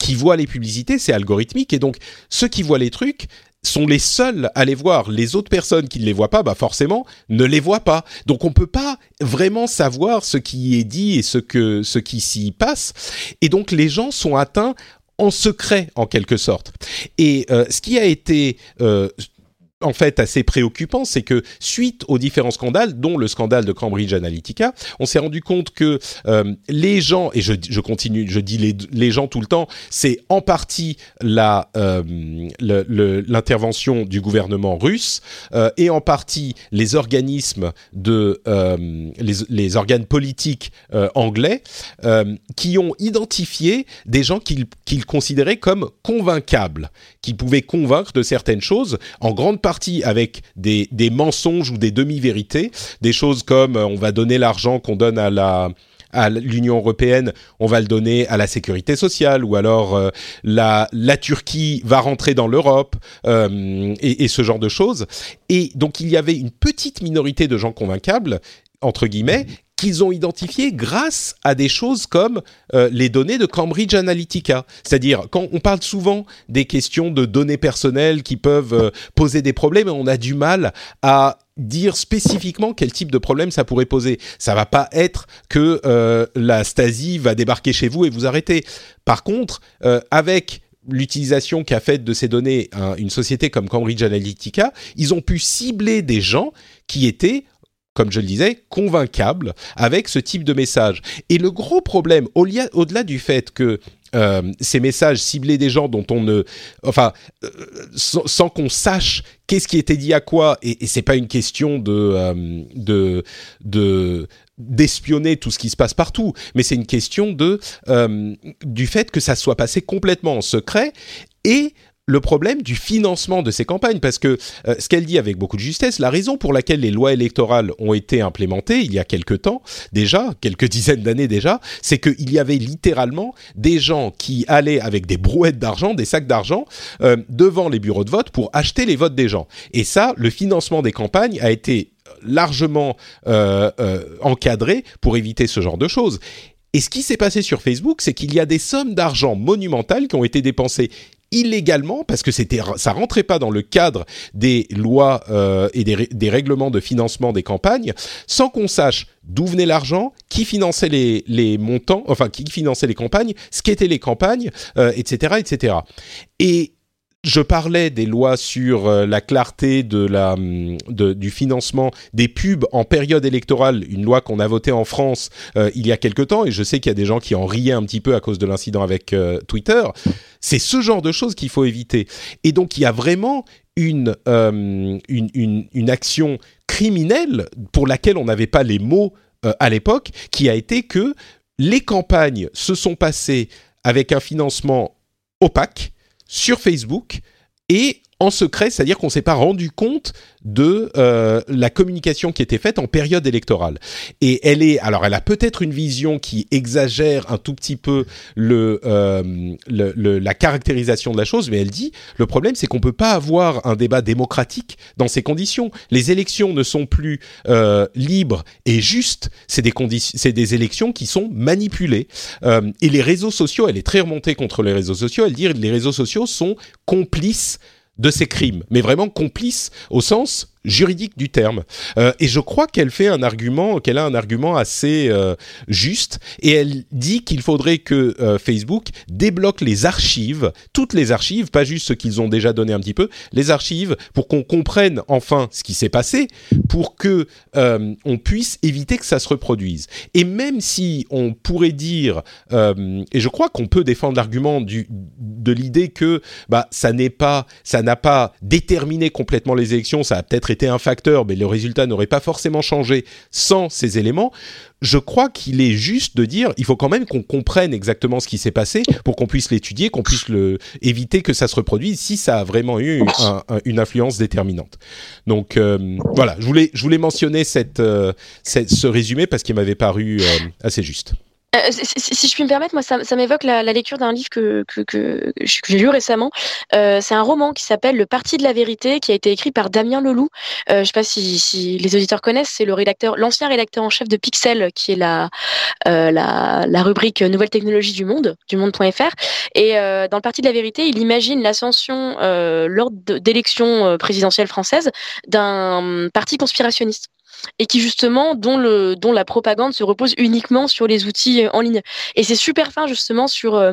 qui voient les publicités, c'est algorithmique. Et donc, ceux qui voient les trucs sont les seuls à les voir. Les autres personnes qui ne les voient pas, bah forcément, ne les voient pas. Donc on peut pas vraiment savoir ce qui est dit et ce que ce qui s'y passe. Et donc les gens sont atteints en secret en quelque sorte. Et euh, ce qui a été euh, en fait assez préoccupant, c'est que suite aux différents scandales, dont le scandale de Cambridge Analytica, on s'est rendu compte que euh, les gens, et je, continue, je dis les, gens tout le temps, c'est en partie la euh, l'intervention du gouvernement russe euh, et en partie les organismes de les, les, organes politiques anglais qui ont identifié des gens qu'ils considéraient comme convaincables, qui pouvaient convaincre de certaines choses, en grande partie avec des, mensonges ou des demi-vérités, des choses comme euh, on va donner l'argent qu'on donne à la à l'Union européenne, on va le donner à la sécurité sociale, ou alors euh, la, la Turquie va rentrer dans l'Europe, euh, et, et, ce genre de choses. Et donc il y avait une petite minorité de gens convaincables, entre guillemets, qu'ils ont identifié grâce à des choses comme euh, les données de Cambridge Analytica. C'est-à-dire, quand on parle souvent des questions de données personnelles qui peuvent euh, poser des problèmes, on a du mal à dire spécifiquement quel type de problème ça pourrait poser. Ça va pas être que euh, la Stasi va débarquer chez vous et vous arrêter. Par contre, avec l'utilisation qu'a faite de ces données une société comme Cambridge Analytica, ils ont pu cibler des gens qui étaient comme je le disais, convaincables avec ce type de message. Et le gros problème, au-delà du fait que euh, ces messages ciblaient des gens dont on ne, enfin, euh, sans, qu'on sache qu'est-ce qui était dit à quoi, et, et c'est pas une question de, euh, de, de d'espionner tout ce qui se passe partout, mais c'est une question de du fait que ça soit passé complètement en secret et le problème du financement de ces campagnes, parce que euh, ce qu'elle dit avec beaucoup de justesse, la raison pour laquelle les lois électorales ont été implémentées il y a quelques temps déjà, quelques dizaines d'années déjà, c'est qu'il y avait littéralement des gens qui allaient avec des brouettes d'argent, des sacs d'argent, euh, devant les bureaux de vote pour acheter les votes des gens. Et ça, le financement des campagnes a été largement euh, encadré pour éviter ce genre de choses. Et ce qui s'est passé sur Facebook, c'est qu'il y a des sommes d'argent monumentales qui ont été dépensées illégalement parce que c'était ça rentrait pas dans le cadre des lois euh, et des, règlements de financement des campagnes sans qu'on sache d'où venait l'argent, qui finançait les, les, montants, enfin qui finançait les campagnes, ce qu'étaient les campagnes, etc., etc. Et je parlais des lois sur euh, la clarté de la, hum, du financement des pubs en période électorale, une loi qu'on a votée en France euh, il y a quelque temps, et je sais qu'il y a des gens qui en riaient un petit peu à cause de l'incident avec euh, Twitter. C'est ce genre de choses qu'il faut éviter. Et donc il y a vraiment une, une, une, une, action criminelle pour laquelle on n'avait pas les mots à l'époque, qui a été que les campagnes se sont passées avec un financement opaque sur Facebook et en secret, c'est-à-dire qu'on s'est pas rendu compte de euh, la communication qui était faite en période électorale. Et elle est, alors elle a peut-être une vision qui exagère un tout petit peu le, euh, le, la caractérisation de la chose, mais elle dit le problème c'est qu'on peut pas avoir un débat démocratique dans ces conditions. Les élections ne sont plus euh, libres et justes, c'est des conditions, c'est des élections qui sont manipulées. Euh, et les réseaux sociaux, elle est très remontée contre les réseaux sociaux. Elle dit les réseaux sociaux sont complices de ces crimes, mais vraiment complice au sens juridique du terme. Euh, et je crois qu'elle fait un argument, qu'elle a un argument assez euh, juste, et elle dit qu'il faudrait que euh, Facebook débloque les archives, toutes les archives, pas juste ce qu'ils ont déjà donné un petit peu, les archives, pour qu'on comprenne enfin ce qui s'est passé, pour que on puisse éviter que ça se reproduise. Et même si on pourrait dire, et je crois qu'on peut défendre l'argument du de l'idée que bah ça n'est pas, ça n'a pas déterminé complètement les élections, ça a peut-être été un facteur, mais le résultat n'aurait pas forcément changé sans ces éléments. Je crois qu'il est juste de dire, il faut quand même qu'on comprenne exactement ce qui s'est passé pour qu'on puisse l'étudier, qu'on puisse le, éviter que ça se reproduise si ça a vraiment eu une influence déterminante. Donc euh, voilà, je voulais, je voulais mentionner cette, euh, ce résumé parce qu'il m'avait paru euh, assez juste. Euh, si, je puis me permettre, moi, ça, m'évoque la, lecture d'un livre que, que, j'ai lu récemment. Euh, c'est un roman qui s'appelle Le Parti de la vérité, qui a été écrit par Damien Leloup. Euh, je ne sais pas si, les auditeurs connaissent, c'est le rédacteur, l'ancien rédacteur en chef de Pixel, qui est la, la, rubrique Nouvelles technologies du monde, du monde.fr. Et dans le Parti de la vérité, il imagine l'ascension lors d'élections présidentielles françaises d'un parti conspirationniste et qui justement dont le dont la propagande se repose uniquement sur les outils euh, en ligne. Et c'est super fin justement sur euh,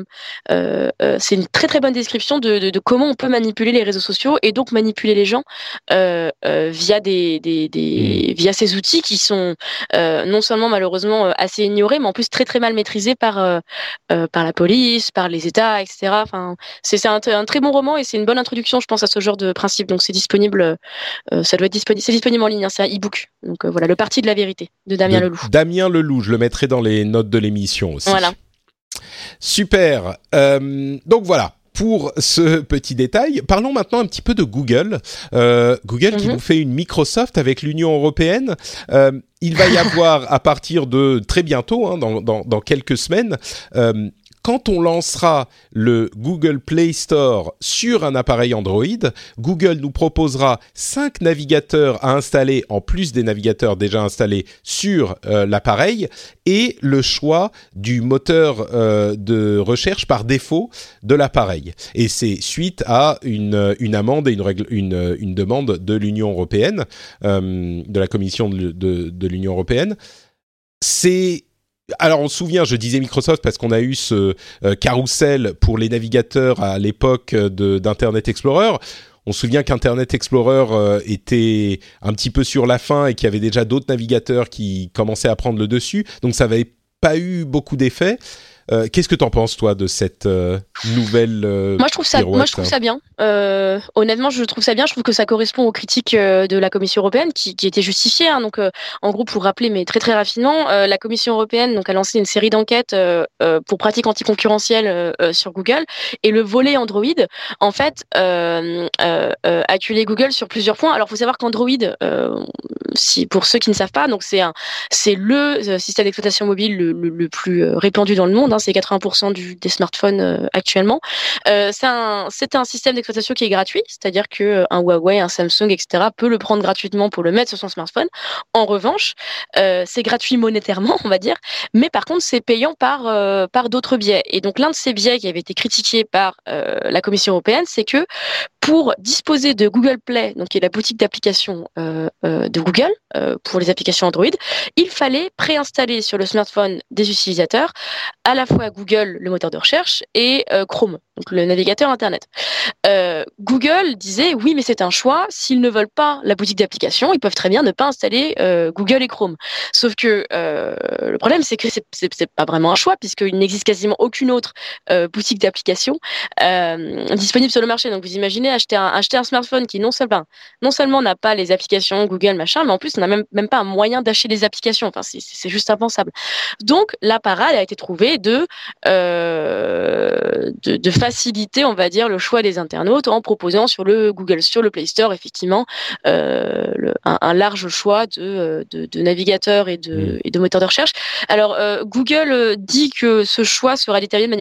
euh, euh, c'est une très très bonne description de, de, de, comment on peut manipuler les réseaux sociaux et donc manipuler les gens euh, via des, des, des, mmh. via ces outils qui sont non seulement malheureusement assez ignorés mais en plus très très mal maîtrisés par par la police, par les États, etc. Enfin c'est un, un, très bon roman et c'est une bonne introduction je pense à ce genre de principe. Donc c'est disponible ça doit être disponible c'est disponible en ligne hein, c'est un e-book. Donc voilà, le parti de la vérité de Damien Leloup. Damien Leloup, je le mettrai dans les notes de l'émission aussi. Voilà. Super. Euh, donc voilà, pour ce petit détail. Parlons maintenant un petit peu de Google. Euh, Google qui mhm. nous fait une Microsoft avec l'Union européenne. Euh, il va y avoir à partir de très bientôt, hein, dans, dans, dans, quelques semaines, euh, quand on lancera le Google Play Store sur un appareil Android, Google nous proposera cinq navigateurs à installer en plus des navigateurs déjà installés sur euh, l'appareil et le choix du moteur euh, de recherche par défaut de l'appareil. Et c'est suite à une, amende et une, demande de l'Union européenne, euh, de la Commission de, de l'Union européenne. C'est alors on se souvient, je disais Microsoft parce qu'on a eu ce carrousel pour les navigateurs à l'époque d'Internet Explorer. On se souvient qu'Internet Explorer était un petit peu sur la fin et qu'il y avait déjà d'autres navigateurs qui commençaient à prendre le dessus, donc ça n'avait pas eu beaucoup d'effets. Euh, qu'est-ce que tu en penses toi de cette euh, nouvelle euh, Moi je trouve ça, moi je trouve ça bien. honnêtement, je trouve ça bien. Je trouve que ça correspond aux critiques de la Commission européenne qui, qui étaient justifiées. Hein. Donc, en gros, pour rappeler, mais très très rapidement, la Commission européenne donc a lancé une série d'enquêtes pour pratiques anticoncurrentielles sur Google et le volet Android, en fait, a acculé Google sur plusieurs points. Alors, faut savoir qu'Android, si pour ceux qui ne savent pas, donc c'est c'est le système d'exploitation mobile le, le, plus répandu dans le monde. C'est 80% du, des smartphones euh, actuellement. Euh, c'est un, système d'exploitation qui est gratuit, c'est-à-dire que euh, un Huawei, un Samsung, etc. peut le prendre gratuitement pour le mettre sur son smartphone. En revanche, c'est gratuit monétairement, on va dire, mais par contre c'est payant par d'autres biais. Et donc l'un de ces biais qui avait été critiqué par la Commission européenne, c'est que pour disposer de Google Play, donc qui est la boutique d'applications de Google pour les applications Android, il fallait préinstaller sur le smartphone des utilisateurs à la fois Google, le moteur de recherche, et euh, Chrome, donc le navigateur Internet. Euh, Google disait oui, mais c'est un choix. S'ils ne veulent pas la boutique d'application, ils peuvent très bien ne pas installer euh, Google et Chrome. Sauf que le problème, c'est que c'est pas vraiment un choix puisqu'il n'existe quasiment aucune autre boutique d'application disponible sur le marché. Donc vous imaginez acheter un, acheter un smartphone qui non seulement non seulement n'a pas les applications Google machin, mais en plus on n'a même, même pas un moyen d'acheter les applications. Enfin, c'est juste impensable. Donc la parade a été trouvée de, euh, de, de, faciliter, on va dire, le choix des internautes en proposant sur le Google, sur le Play Store, effectivement, euh, le, un, un, large choix de, de, de navigateurs et de, mmh. et de moteurs de recherche. Alors, euh, Google dit que ce choix sera déterminé de manière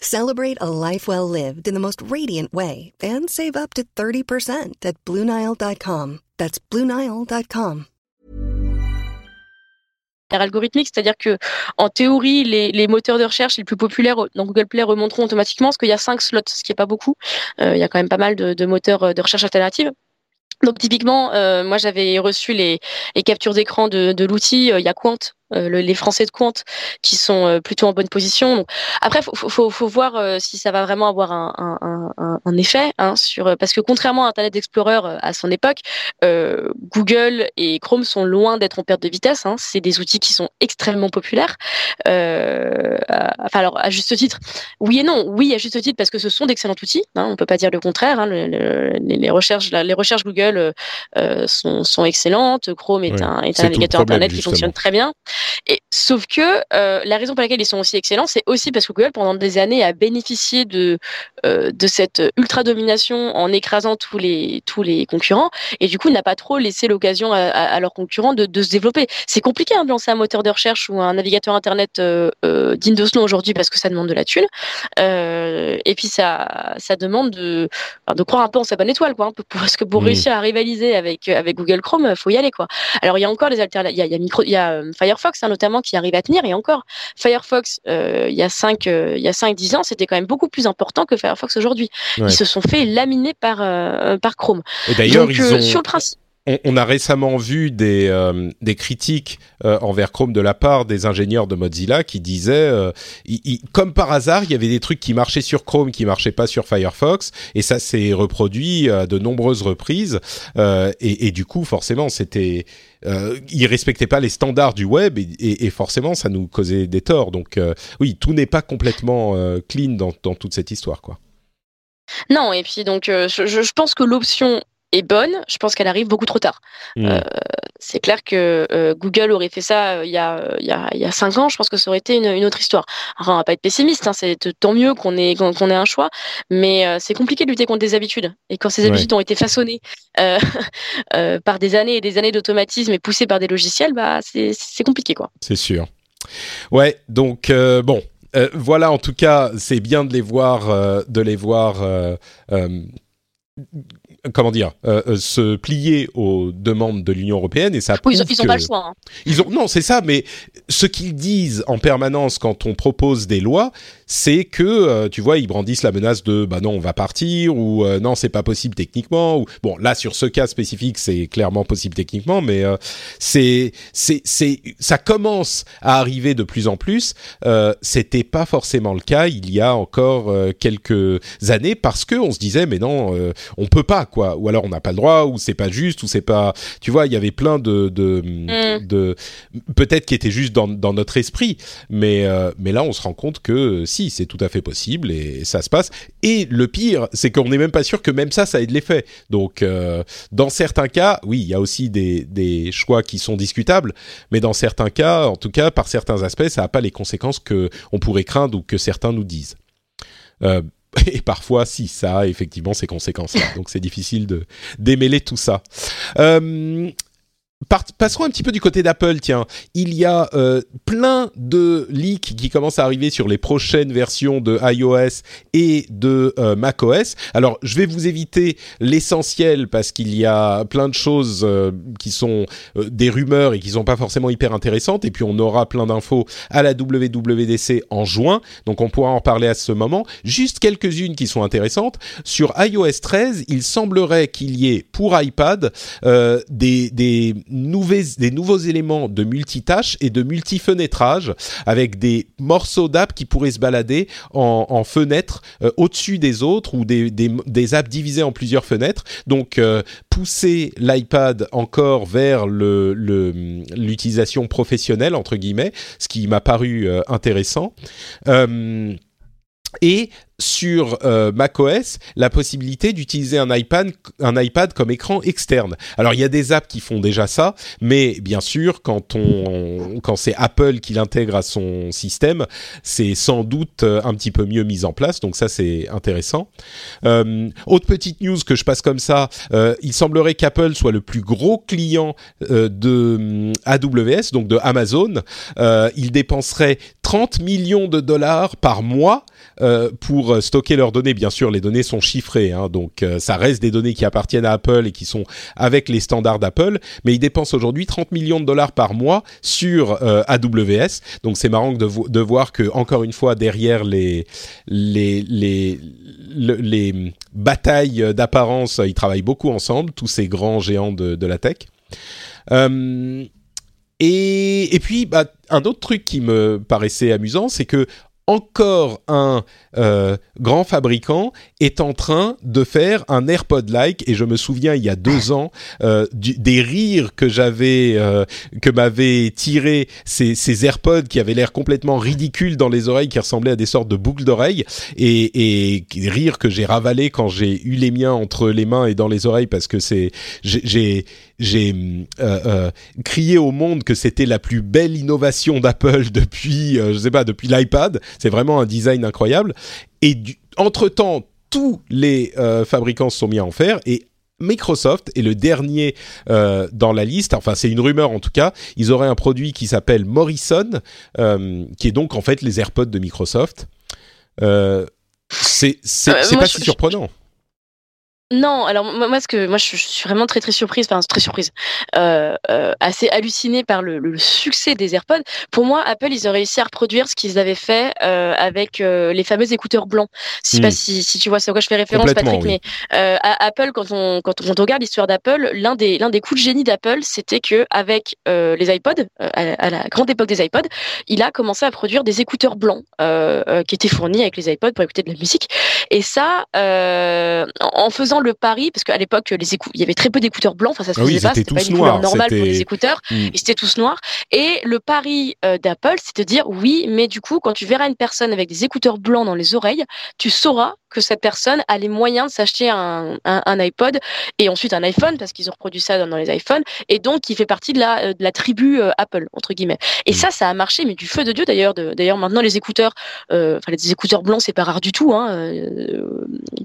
Celebrate a life well lived in the most radiant way and save up to 30% at BlueNile.com. That's BlueNile.com. algorithmique, c'est-à-dire que en théorie, les, les, moteurs de recherche les plus populaires dans Google Play remonteront automatiquement, parce qu'il y a cinq slots, ce qui est pas beaucoup. Euh, il y a quand même pas mal de, de moteurs de recherche alternatifs. Donc typiquement, euh, moi j'avais reçu les, les captures d'écran de, de l'outil. Euh, il y a Quant euh, les Français de compte qui sont euh, plutôt en bonne position. Donc, après, faut, faut, faut voir euh, si ça va vraiment avoir un, un, un, un effet hein, sur parce que contrairement à Internet Explorer à son époque, Google et Chrome sont loin d'être en perte de vitesse. Hein. C'est des outils qui sont extrêmement populaires. enfin, alors à juste titre, oui et non. Oui, à juste titre parce que ce sont d'excellents outils. Hein, on peut pas dire le contraire. Hein. Le, le, les recherches, les recherches Google sont, sont excellentes. Chrome est un, est un navigateur Internet qui fonctionne très bien. Et sauf que euh, la raison pour laquelle ils sont aussi excellents, c'est aussi parce que Google pendant des années a bénéficié de euh, de cette ultra domination en écrasant tous les tous les concurrents et du coup n'a pas trop laissé l'occasion à, à, leurs concurrents de, de se développer. C'est compliqué hein, de lancer un moteur de recherche ou un navigateur internet euh, euh digne de ce nom aujourd'hui parce que ça demande de la thune euh, et puis ça ça demande de de croire un peu en sa bonne étoile quoi. Hein, parce que pour réussir à rivaliser avec avec Google Chrome, faut y aller quoi. Alors il y a encore des alternatives. Il y a, il y a micro, il y a Firefox Firefox, hein, notamment, qui arrive à tenir. Et encore, Firefox, il y a 5 il y a 5-10 ans, c'était quand même beaucoup plus important que Firefox aujourd'hui. Ils se sont fait laminer par, par Chrome. Et d'ailleurs, ils ont... sur le principe on, a récemment vu des, euh, critiques euh, envers Chrome de la part des ingénieurs de Mozilla qui disaient, euh, comme par hasard, il y avait des trucs qui marchaient sur Chrome, qui marchaient pas sur Firefox, et ça s'est reproduit à de nombreuses reprises. Et, du coup, forcément, c'était, ils respectaient pas les standards du web, et, forcément, ça nous causait des torts. Donc, oui, tout n'est pas complètement clean dans, toute cette histoire, quoi. Non, et puis donc, je pense que l'option est bonne, je pense qu'elle arrive beaucoup trop tard. Hmm. Euh, c'est clair que euh, Google aurait fait ça euh, il, y a, il, y a, il y a cinq ans, je pense que ça aurait été une, une autre histoire. Alors, on va pas être pessimiste, hein, c'est tant mieux qu'on ait, qu'on ait un choix, mais c'est compliqué de lutter contre des habitudes. Et quand ces habitudes ont été façonnées par des années et des années d'automatisme et poussées par des logiciels, bah, c'est compliqué. quoi. C'est sûr. Ouais, donc bon, voilà, en tout cas, c'est bien de les voir, de les voir comment dire, euh, euh, se plier aux demandes de l'Union européenne et ça. Oui, ils n'ont pas le choix. Hein. Ils ont non, c'est ça. Mais ce qu'ils disent en permanence quand on propose des lois, c'est que euh, tu vois, ils brandissent la menace de bah non, on va partir ou non, c'est pas possible techniquement. Ou bon, là sur ce cas spécifique, c'est clairement possible techniquement, mais c'est c'est c'est ça commence à arriver de plus en plus. C'était pas forcément le cas il y a encore quelques années parce que on se disait mais non, on peut pas quoi. Ou alors on n'a pas le droit, ou c'est pas juste, ou c'est pas. Tu vois, il y avait plein de de, mm. de peut-être qui étaient juste dans, dans notre esprit, mais euh, mais là on se rend compte que si c'est tout à fait possible et ça se passe. Et le pire, c'est qu'on n'est même pas sûr que même ça, ça ait de l'effet. Donc euh, dans certains cas, oui, il y a aussi des choix qui sont discutables, mais dans certains cas, en tout cas par certains aspects, ça n'a pas les conséquences que on pourrait craindre ou que certains nous disent. Euh, et parfois, si, ça a effectivement ses conséquences-là. Donc c'est difficile de démêler tout ça. Euh, Passerons un petit peu du côté d'Apple, tiens. Il y a euh, plein de leaks qui commencent à arriver sur les prochaines versions de iOS et de euh, macOS. Alors, je vais vous éviter l'essentiel parce qu'il y a plein de choses euh, qui sont des rumeurs et qui sont pas forcément hyper intéressantes. Et puis, on aura plein d'infos à la WWDC en juin, donc on pourra en parler à ce moment. Juste quelques-unes qui sont intéressantes. Sur iOS 13, il semblerait qu'il y ait pour iPad des, des des nouveaux éléments de multitâche et de multifenêtrage avec des morceaux d'app qui pourraient se balader en, en fenêtres euh, au-dessus des autres ou des, des, des, apps divisées en plusieurs fenêtres. Donc euh, pousser l'iPad encore vers l'utilisation le, professionnelle entre guillemets, ce qui m'a paru euh, intéressant. Et sur euh, macOS la possibilité d'utiliser un iPad, un iPad comme écran externe. Alors il y a des apps qui font déjà ça, mais bien sûr quand on quand c'est Apple qui l'intègre à son système, c'est sans doute euh, un petit peu mieux mis en place. Donc ça c'est intéressant. Euh, autre petite news que je passe comme ça, euh, il semblerait qu'Apple soit le plus gros client euh, de AWS, donc de Amazon. il dépenserait 30 millions de dollars par mois pour euh, stocker leurs données. Bien sûr, les données sont chiffrées, hein, donc euh, ça reste des données qui appartiennent à Apple et qui sont avec les standards d'Apple. Mais ils dépensent aujourd'hui 30 millions de dollars par mois sur euh, AWS. Donc c'est marrant de, voir que encore une fois derrière les les les les, batailles d'apparence, ils travaillent beaucoup ensemble, tous ces grands géants de, la tech. et, et, puis, bah, un autre truc qui me paraissait amusant, c'est que encore un euh, grand fabricant est en train de faire un AirPod-like et je me souviens il y a deux ans euh, des rires que j'avais euh, que m'avaient tiré ces, ces, AirPods qui avaient l'air complètement ridicules dans les oreilles qui ressemblaient à des sortes de boucles d'oreilles et, et rires que j'ai ravalé quand j'ai eu les miens entre les mains et dans les oreilles parce que c'est j'ai j'ai euh, euh, crié au monde que c'était la plus belle innovation d'Apple depuis, euh, je sais pas, depuis l'iPad. C'est vraiment un design incroyable. Et entre temps, tous les fabricants se sont mis à en faire et Microsoft est le dernier dans la liste. Enfin, c'est une rumeur en tout cas. Ils auraient un produit qui s'appelle Morrison, qui est donc en fait les AirPods de Microsoft. c'est c'est pas si surprenant. Non, alors moi, ce que moi je, suis vraiment très très surprise, enfin très surprise, euh, euh, assez hallucinée par le, le, succès des AirPods. Pour moi, Apple ils ont réussi à reproduire ce qu'ils avaient fait euh, avec euh, les fameux écouteurs blancs. Je sais pas hmm. si, si tu vois c'est à quoi je fais référence, Patrick, mais euh, à Apple quand on quand on regarde l'histoire d'Apple, l'un des l'un des coups de génie d'Apple, c'était que avec les iPods, à, à, la grande époque des iPods, il a commencé à produire des écouteurs blancs qui étaient fournis avec les iPods pour écouter de la musique. Et ça, en faisant le pari, parce qu'à l'époque, les il y avait très peu d'écouteurs blancs, enfin ça se ah faisait pas, c'était pas une couleur normale pour les écouteurs, hmm. et c'était tous noirs. Et le pari euh, d'Apple, c'est de dire oui, mais du coup, quand tu verras une personne avec des écouteurs blancs dans les oreilles, tu sauras que cette personne a les moyens de s'acheter un, un, iPod et ensuite un iPhone, parce qu'ils ont reproduit ça dans, les iPhones, et donc qui fait partie de la, euh, de la tribu euh, Apple, entre guillemets. Et hmm. ça, ça a marché, mais du feu de Dieu d'ailleurs. D'ailleurs, maintenant, les écouteurs, enfin, les écouteurs blancs, c'est pas rare du tout. Hein,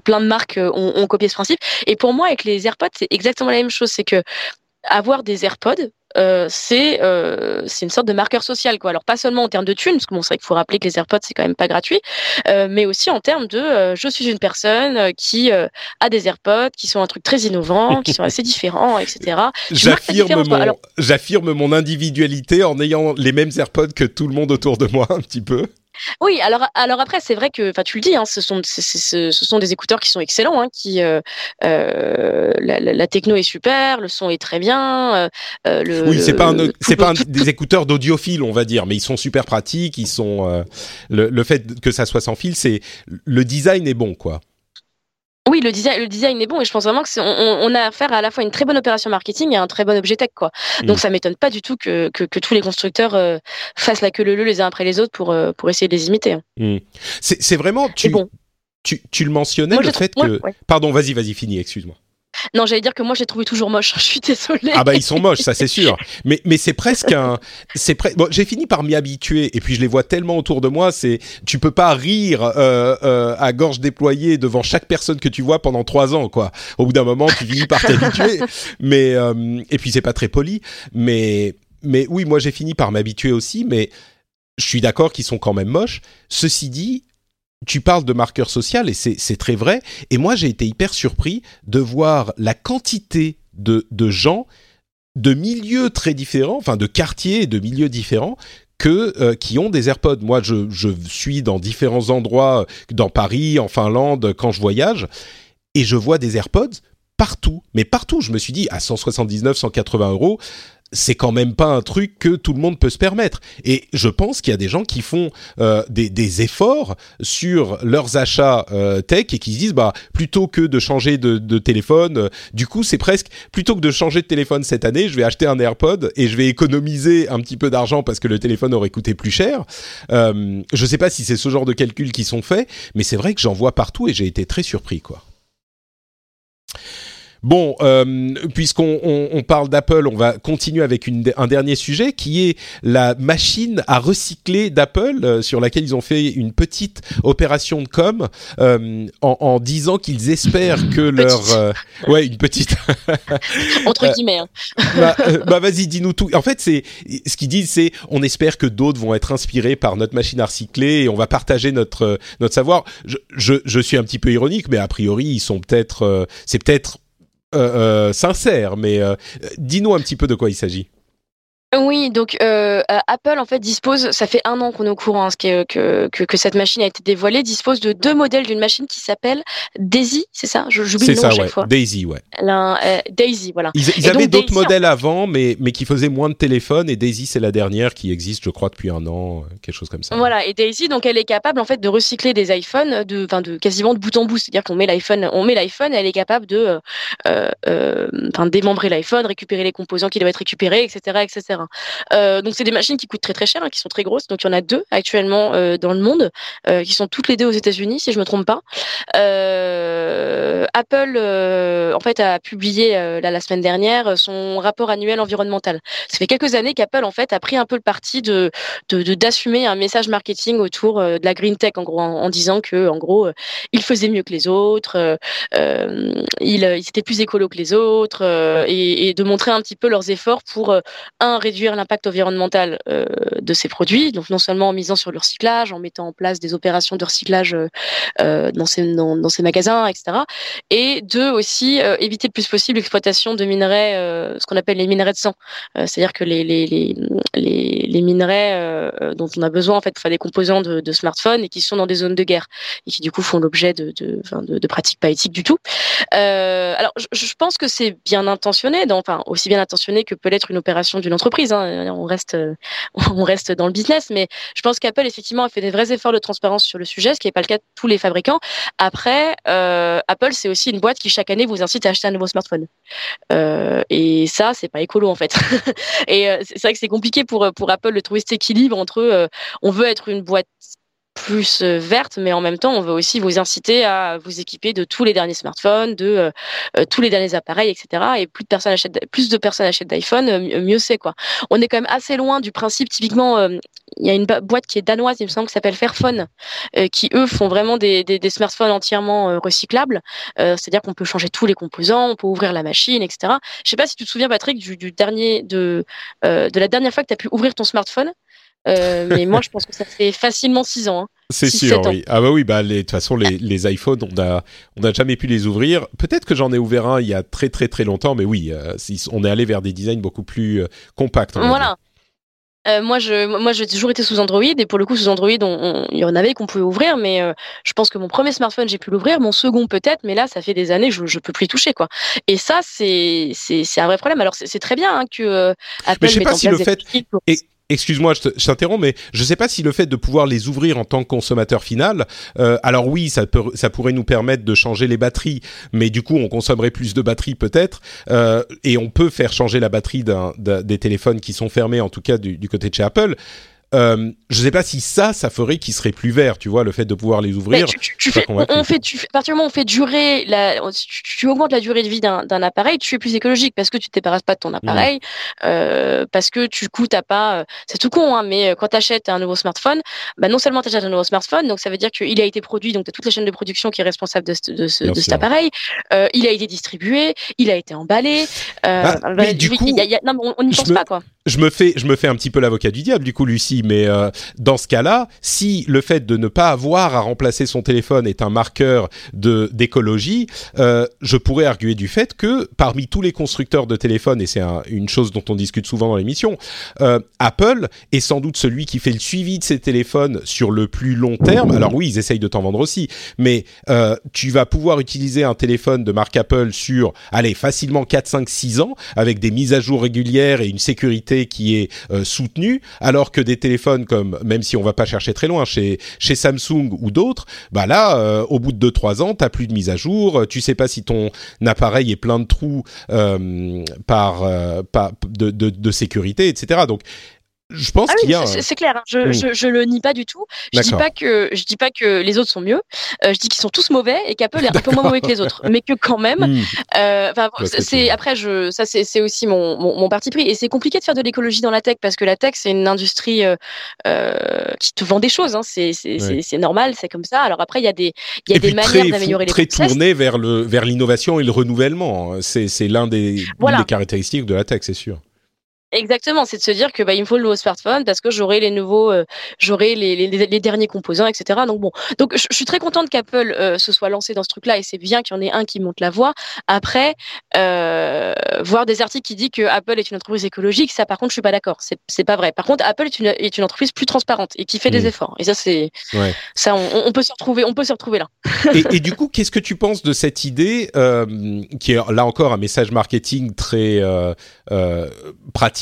plein de marques ont, ont copié ce principe. Et pour moi, avec les AirPods, c'est exactement la même chose. C'est que avoir des AirPods, euh, c'est euh, c'est une sorte de marqueur social quoi. Alors pas seulement en termes de thunes, parce que bon c'est vrai qu'il faut rappeler que les AirPods c'est quand même pas gratuit, euh, mais aussi en termes de euh, je suis une personne qui a des AirPods, qui sont un truc très innovant, qui sont assez différents, etc. J'affirme mon j'affirme mon individualité en ayant les mêmes AirPods que tout le monde autour de moi un petit peu. Oui, alors, alors après, c'est vrai que, enfin, tu le dis, hein, ce, sont, ce sont des écouteurs qui sont excellents, hein, qui, euh, euh, la, la, techno est super, le son est très bien. Euh, euh le, oui, c'est pas, un, pas des écouteurs d'audiophile, on va dire, mais ils sont super pratiques, ils sont, euh, le, le fait que ça soit sans fil, c'est, le design est bon, quoi. Oui, le design, le design est bon et je pense vraiment que c'est, on, on, a affaire à la fois à une très bonne opération marketing et à un très bon objet tech quoi. Mm. Donc ça m'étonne pas du tout que, que, que tous les constructeurs euh, fassent la queue leu les uns après les autres pour euh, pour essayer de les imiter. Hein. Mm. C'est, vraiment tu, bon. tu, tu le mentionnais le fait que pardon vas-y vas-y finis excuse-moi. Non, j'allais dire que moi, j'ai trouvé toujours moche. Je suis désolée. Ah bah ils sont moches, ça c'est sûr. Mais mais c'est presque un, c'est presque. Bon, j'ai fini par m'y habituer et puis je les vois tellement autour de moi. C'est, tu peux pas rire euh, euh, à gorge déployée devant chaque personne que tu vois pendant trois ans, quoi. Au bout d'un moment, tu finis par t'habituer. mais euh, et puis c'est pas très poli. Mais mais oui, moi j'ai fini par m'habituer aussi. Mais je suis d'accord qu'ils sont quand même moches. Ceci dit, tu parles de marqueur social et c'est très vrai. Et moi, j'ai été hyper surpris de voir la quantité de, de, gens de milieux très différents, enfin de quartiers et de milieux différents, que euh, qui ont des AirPods. Moi, je, je, suis dans différents endroits, dans Paris, en Finlande, quand je voyage, et je vois des AirPods partout, mais partout. Je me suis dit à 179, 180 euros, c'est quand même pas un truc que tout le monde peut se permettre. Et je pense qu'il y a des gens qui font euh, des, des, efforts sur leurs achats euh, tech et qui se disent bah plutôt que de changer de, de téléphone, euh, du coup c'est presque plutôt que de changer de téléphone cette année, je vais acheter un AirPod et je vais économiser un petit peu d'argent parce que le téléphone aurait coûté plus cher. Euh, je sais pas si c'est ce genre de calculs qui sont faits, mais c'est vrai que j'en vois partout et j'ai été très surpris quoi. Bon, euh, puisqu'on on, parle d'Apple, on va continuer avec une, un dernier sujet qui est la machine à recycler d'Apple, euh, sur laquelle ils ont fait une petite opération de com euh, en, en, disant qu'ils espèrent que leur euh, ouais une petite entre guillemets. Hein. bah, bah vas-y, dis-nous tout. En fait, c'est ce qu'ils disent, c'est on espère que d'autres vont être inspirés par notre machine à recycler et on va partager notre notre savoir. Je, je, je suis un petit peu ironique, mais a priori ils sont peut-être c'est peut-être euh, euh, sincère, mais euh, dis-nous un petit peu de quoi il s'agit. Oui, donc euh, euh, Apple en fait dispose, ça fait un an qu'on est au courant hein, que, que, que, cette machine a été dévoilée, dispose de deux modèles d'une machine qui s'appelle Daisy, c'est ça? J'oublie le nom ça, chaque ouais. fois. Daisy, ouais. Euh, Daisy, voilà. Ils, ils avaient d'autres modèles avant, mais, mais qui faisaient moins de téléphones, et Daisy c'est la dernière qui existe, je crois, depuis un an, euh, quelque chose comme ça. Voilà, et Daisy, donc elle est capable en fait de recycler des iPhones, de, enfin de quasiment de bout en bout, c'est-à-dire qu'on met l'iPhone, on met l'iPhone, elle est capable de, euh, démembrer l'iPhone, récupérer les composants qui doivent être récupérés, etc., etc. Euh, donc c'est des machines qui coûtent très très cher, hein, qui sont très grosses. Donc il y en a deux actuellement euh, dans le monde, euh, qui sont toutes les deux aux États-Unis, si je me trompe pas. Apple, en fait, a publié la semaine dernière son rapport annuel environnemental. Ça fait quelques années qu'Apple en fait a pris un peu le parti de d'assumer un message marketing autour de la green tech, en gros, en, disant que en gros il faisait mieux que les autres, il, il était plus écolo que les autres, et, et, de montrer un petit peu leurs efforts pour un réduire réduire l'impact environnemental euh, de ces produits, donc non seulement en misant sur le recyclage, en mettant en place des opérations de recyclage euh, dans, ces, dans, ces magasins, etc. Et deux, aussi éviter le plus possible l'exploitation de minerais, ce qu'on appelle les minerais de sang, c'est-à-dire que les, minerais dont on a besoin en fait pour faire des composants de, de smartphones et qui sont dans des zones de guerre et qui du coup font l'objet de, pratiques pas éthiques du tout. alors, je pense que c'est bien intentionné, enfin aussi bien intentionné que peut l'être une opération d'une entreprise. Hein. On reste, euh, on reste dans le business, mais je pense qu'Apple effectivement a fait des vrais efforts de transparence sur le sujet, ce qui n'est pas le cas de tous les fabricants. Après, euh, Apple c'est aussi une boîte qui chaque année vous incite à acheter un nouveau smartphone, euh, et ça c'est pas écolo en fait. et c'est vrai que c'est compliqué pour pour Apple de trouver cet équilibre entre on veut être une boîte plus euh, verte, mais en même temps, on veut aussi vous inciter à vous équiper de tous les derniers smartphones, de euh, euh, tous les derniers appareils, etc. Et plus de personnes achètent, plus de personnes achètent d'iPhone, mieux c'est quoi. On est quand même assez loin du principe. Typiquement, il y a une boîte qui est danoise, il me semble, qui s'appelle Fairphone, qui eux font vraiment des, des, des smartphones entièrement recyclables. C'est-à-dire qu'on peut changer tous les composants, on peut ouvrir la machine, etc. Je sais pas si tu te souviens, Patrick, du, du dernier de de la dernière fois que tu as pu ouvrir ton smartphone. Euh, mais moi, je pense que ça fait facilement 6 ans. Hein. C'est sûr, oui. Ah bah oui, bah de toute façon, les, les iPhones, on a, on n'a jamais pu les ouvrir. Peut-être que j'en ai ouvert un il y a très très très longtemps, mais oui, euh, on est allé vers des designs beaucoup plus euh, compacts. Voilà. Euh, moi, je, moi, j'ai toujours été sous Android et pour le coup, sous Android, on, il y en avait qu'on pouvait ouvrir, mais je pense que mon premier smartphone, j'ai pu l'ouvrir, mon second peut-être, mais là, ça fait des années, je, je peux plus y toucher, quoi. Et ça, c'est, un vrai problème. Alors, c'est, très bien hein, que Apple mais je sais pas en si place le fait excuse-moi, je t'interromps, mais je ne sais pas si le fait de pouvoir les ouvrir en tant que consommateur final, euh, alors oui, ça, peut, ça pourrait nous permettre de changer les batteries, mais du coup, on consommerait plus de batteries peut-être, euh, et on peut faire changer la batterie des téléphones qui sont fermés, en tout cas du, du côté de chez Apple. Euh, je ne sais pas si ça, ça ferait qu'ils seraient plus verts, tu vois, le fait de pouvoir les ouvrir. Tu, fais, on, fait, tu, à partir du moment où on fait durer, la, tu, augmentes la durée de vie d'un appareil, tu es plus écologique parce que tu te débarrasses pas de ton mmh. appareil, euh, parce que tu coup t'as pas, euh, c'est tout con, hein, mais quand tu achètes un nouveau smartphone, bah non seulement tu achètes un nouveau smartphone, donc ça veut dire qu'il a été produit, donc tu as toute la chaîne de production qui est responsable de, de, ce, de cet appareil, euh, il a été distribué, il a été emballé. Ah, mais du coup, non, on n'y pense pas quoi je me fais, je me fais un petit peu l'avocat du diable, du coup, Lucie. Mais euh, dans ce cas-là, si le fait de ne pas avoir à remplacer son téléphone est un marqueur de d'écologie, euh, je pourrais arguer du fait que parmi tous les constructeurs de téléphones, et c'est une chose dont on discute souvent dans l'émission, euh, Apple est sans doute celui qui fait le suivi de ses téléphones sur le plus long terme. Alors oui, ils essayent de t'en vendre aussi, mais euh, tu vas pouvoir utiliser un téléphone de marque Apple sur, allez, facilement 4, 5, 6 ans, avec des mises à jour régulières et une sécurité qui est euh, soutenu, alors que des téléphones comme, même si on va pas chercher très loin, chez, Samsung ou d'autres, bah là, euh, au bout de 2-3 ans, t'as plus de mise à jour, tu sais pas si ton appareil est plein de trous euh, de, de, sécurité, etc. Donc je pense ah qu'il y a. C'est clair. Hein. Je, je, je, le nie pas du tout. Je dis pas que je dis pas que les autres sont mieux. Euh, je dis qu'ils sont tous mauvais et qu'Apple est un peu moins mauvais que les autres, mais que quand même. Hmm. Euh, c'est après je ça c'est aussi mon, mon, mon, parti pris et c'est compliqué de faire de l'écologie dans la tech parce que la tech c'est une industrie euh, euh qui te vend des choses. Hein. C'est c'est normal, c'est comme ça. Alors après il y a des il y a des manières d'améliorer les Très tourné vers le vers l'innovation et le renouvellement. C'est c'est l'un des, des caractéristiques de la tech, c'est sûr. Exactement, c'est de se dire que bah, il me faut le nouveau smartphone parce que j'aurai les nouveaux, euh, j'aurai les, les, les, derniers composants, etc. Donc bon, donc je, suis très contente qu'Apple euh, se soit lancé dans ce truc-là et c'est bien qu'il y en ait un qui monte la voie. Après, euh, voir des articles qui disent que Apple est une entreprise écologique, ça par contre je suis pas d'accord, c'est c'est pas vrai. Par contre, Apple est une est une entreprise plus transparente et qui fait des efforts. Et ça c'est ouais. ça on, on, peut se retrouver, on peut se retrouver là. et, et, du coup, qu'est-ce que tu penses de cette idée qui est là encore un message marketing très euh,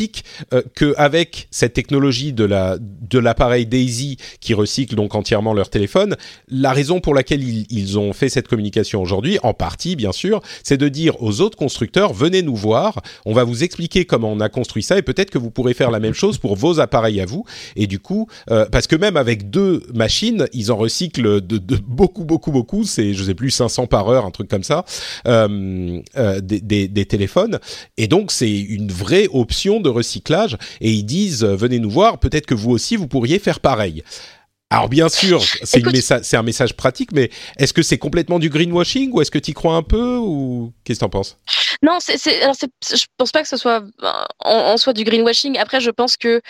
pratique euh, qu'avec cette technologie de la de l'appareil Daisy qui recycle donc entièrement leur téléphone, la raison pour laquelle ils, ils ont fait cette communication aujourd'hui, en partie bien sûr, c'est de dire aux autres constructeurs venez nous voir, on va vous expliquer comment on a construit ça et peut-être que vous pourrez faire la même chose pour vos appareils à vous. Et du coup, euh, parce que même avec deux machines, ils en recyclent de, de beaucoup beaucoup beaucoup, c'est je sais plus 500 par heure, un truc comme ça, euh, euh, des, des, des téléphones. Et donc c'est une vraie option de recyclage et ils disent euh, venez nous voir, peut-être que vous aussi vous pourriez faire pareil. Alors bien sûr, c'est un message pratique, mais est-ce que c'est complètement du greenwashing ou est-ce que tu y crois un peu ou qu'est-ce que tu en penses? Non, je pense pas que ce soit en, en soi du greenwashing. Après, je pense que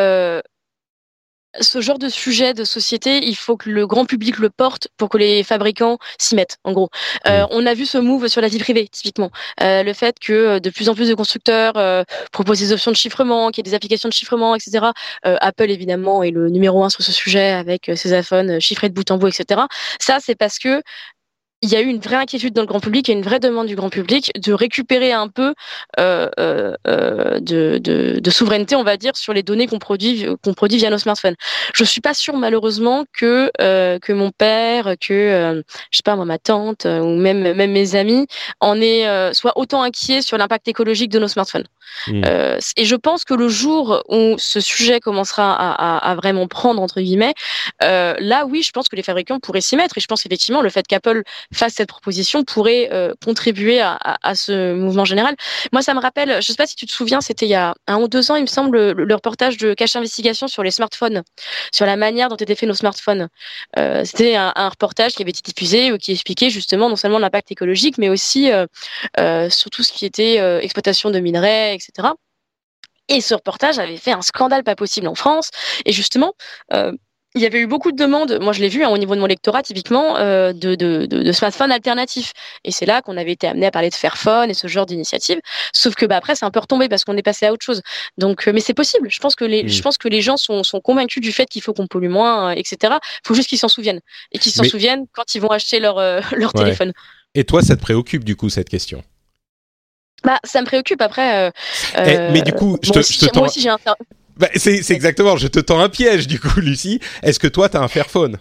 euh, ce genre de sujet de société, il faut que le grand public le porte pour que les fabricants s'y mettent, en gros. Euh, on a vu ce move sur la vie privée, typiquement. Euh, le fait que euh, de plus en plus de constructeurs euh, proposent des options de chiffrement, qu'il y ait des applications de chiffrement, etc. Euh, Apple, évidemment, est le numéro un sur ce sujet avec ses iPhones chiffrés de bout en bout, etc. Ça, c'est parce que il y a eu une vraie inquiétude dans le grand public et une vraie demande du grand public de récupérer un peu euh, euh, euh de, de, de, souveraineté, on va dire, sur les données qu'on produit, qu'on produit via nos smartphones. Je suis pas sûre malheureusement que euh, que mon père, que euh, je sais pas moi ma tante euh, ou même même mes amis en aient soit autant inquiets sur l'impact écologique de nos smartphones. Mmh. et je pense que le jour où ce sujet commencera à, à, à vraiment prendre entre guillemets, là oui, je pense que les fabricants pourraient s'y mettre et je pense effectivement le fait qu'Apple fasse cette proposition pourrait euh, contribuer à, ce mouvement général. Moi, ça me rappelle, je ne sais pas si tu te souviens, c'était il y a un ou deux ans, il me semble, le, reportage de Cache Investigation sur les smartphones, sur la manière dont étaient faits nos smartphones. Euh, c'était un, reportage qui avait été diffusé qui expliquait justement non seulement l'impact écologique, mais aussi euh, euh, sur tout ce qui était euh, exploitation de minerais, etc. Et ce reportage avait fait un scandale pas possible en France. Et justement, euh, il y avait eu beaucoup de demandes, moi je l'ai vu hein, au niveau de mon lectorat typiquement, euh, de, de, de, de, smartphones alternatifs. Et c'est là qu'on avait été amené à parler de Fairphone et ce genre d'initiative. Sauf que bah, après c'est un peu retombé parce qu'on est passé à autre chose. Donc, euh, mais c'est possible. Je pense que les, mmh. je pense que les gens sont, sont convaincus du fait qu'il faut qu'on pollue moins, euh, etc. Il faut juste qu'ils s'en souviennent et qu'ils s'en mais... souviennent quand ils vont acheter leur euh, leur ouais. téléphone. Et toi, ça te préoccupe du coup cette question? Bah, ça me préoccupe après. Euh, eh, mais du coup, je te, aussi, je te moi aussi j'ai un, bah, c'est exactement, je te tends un piège du coup, Lucie. Est-ce que toi, tu as un Fairphone?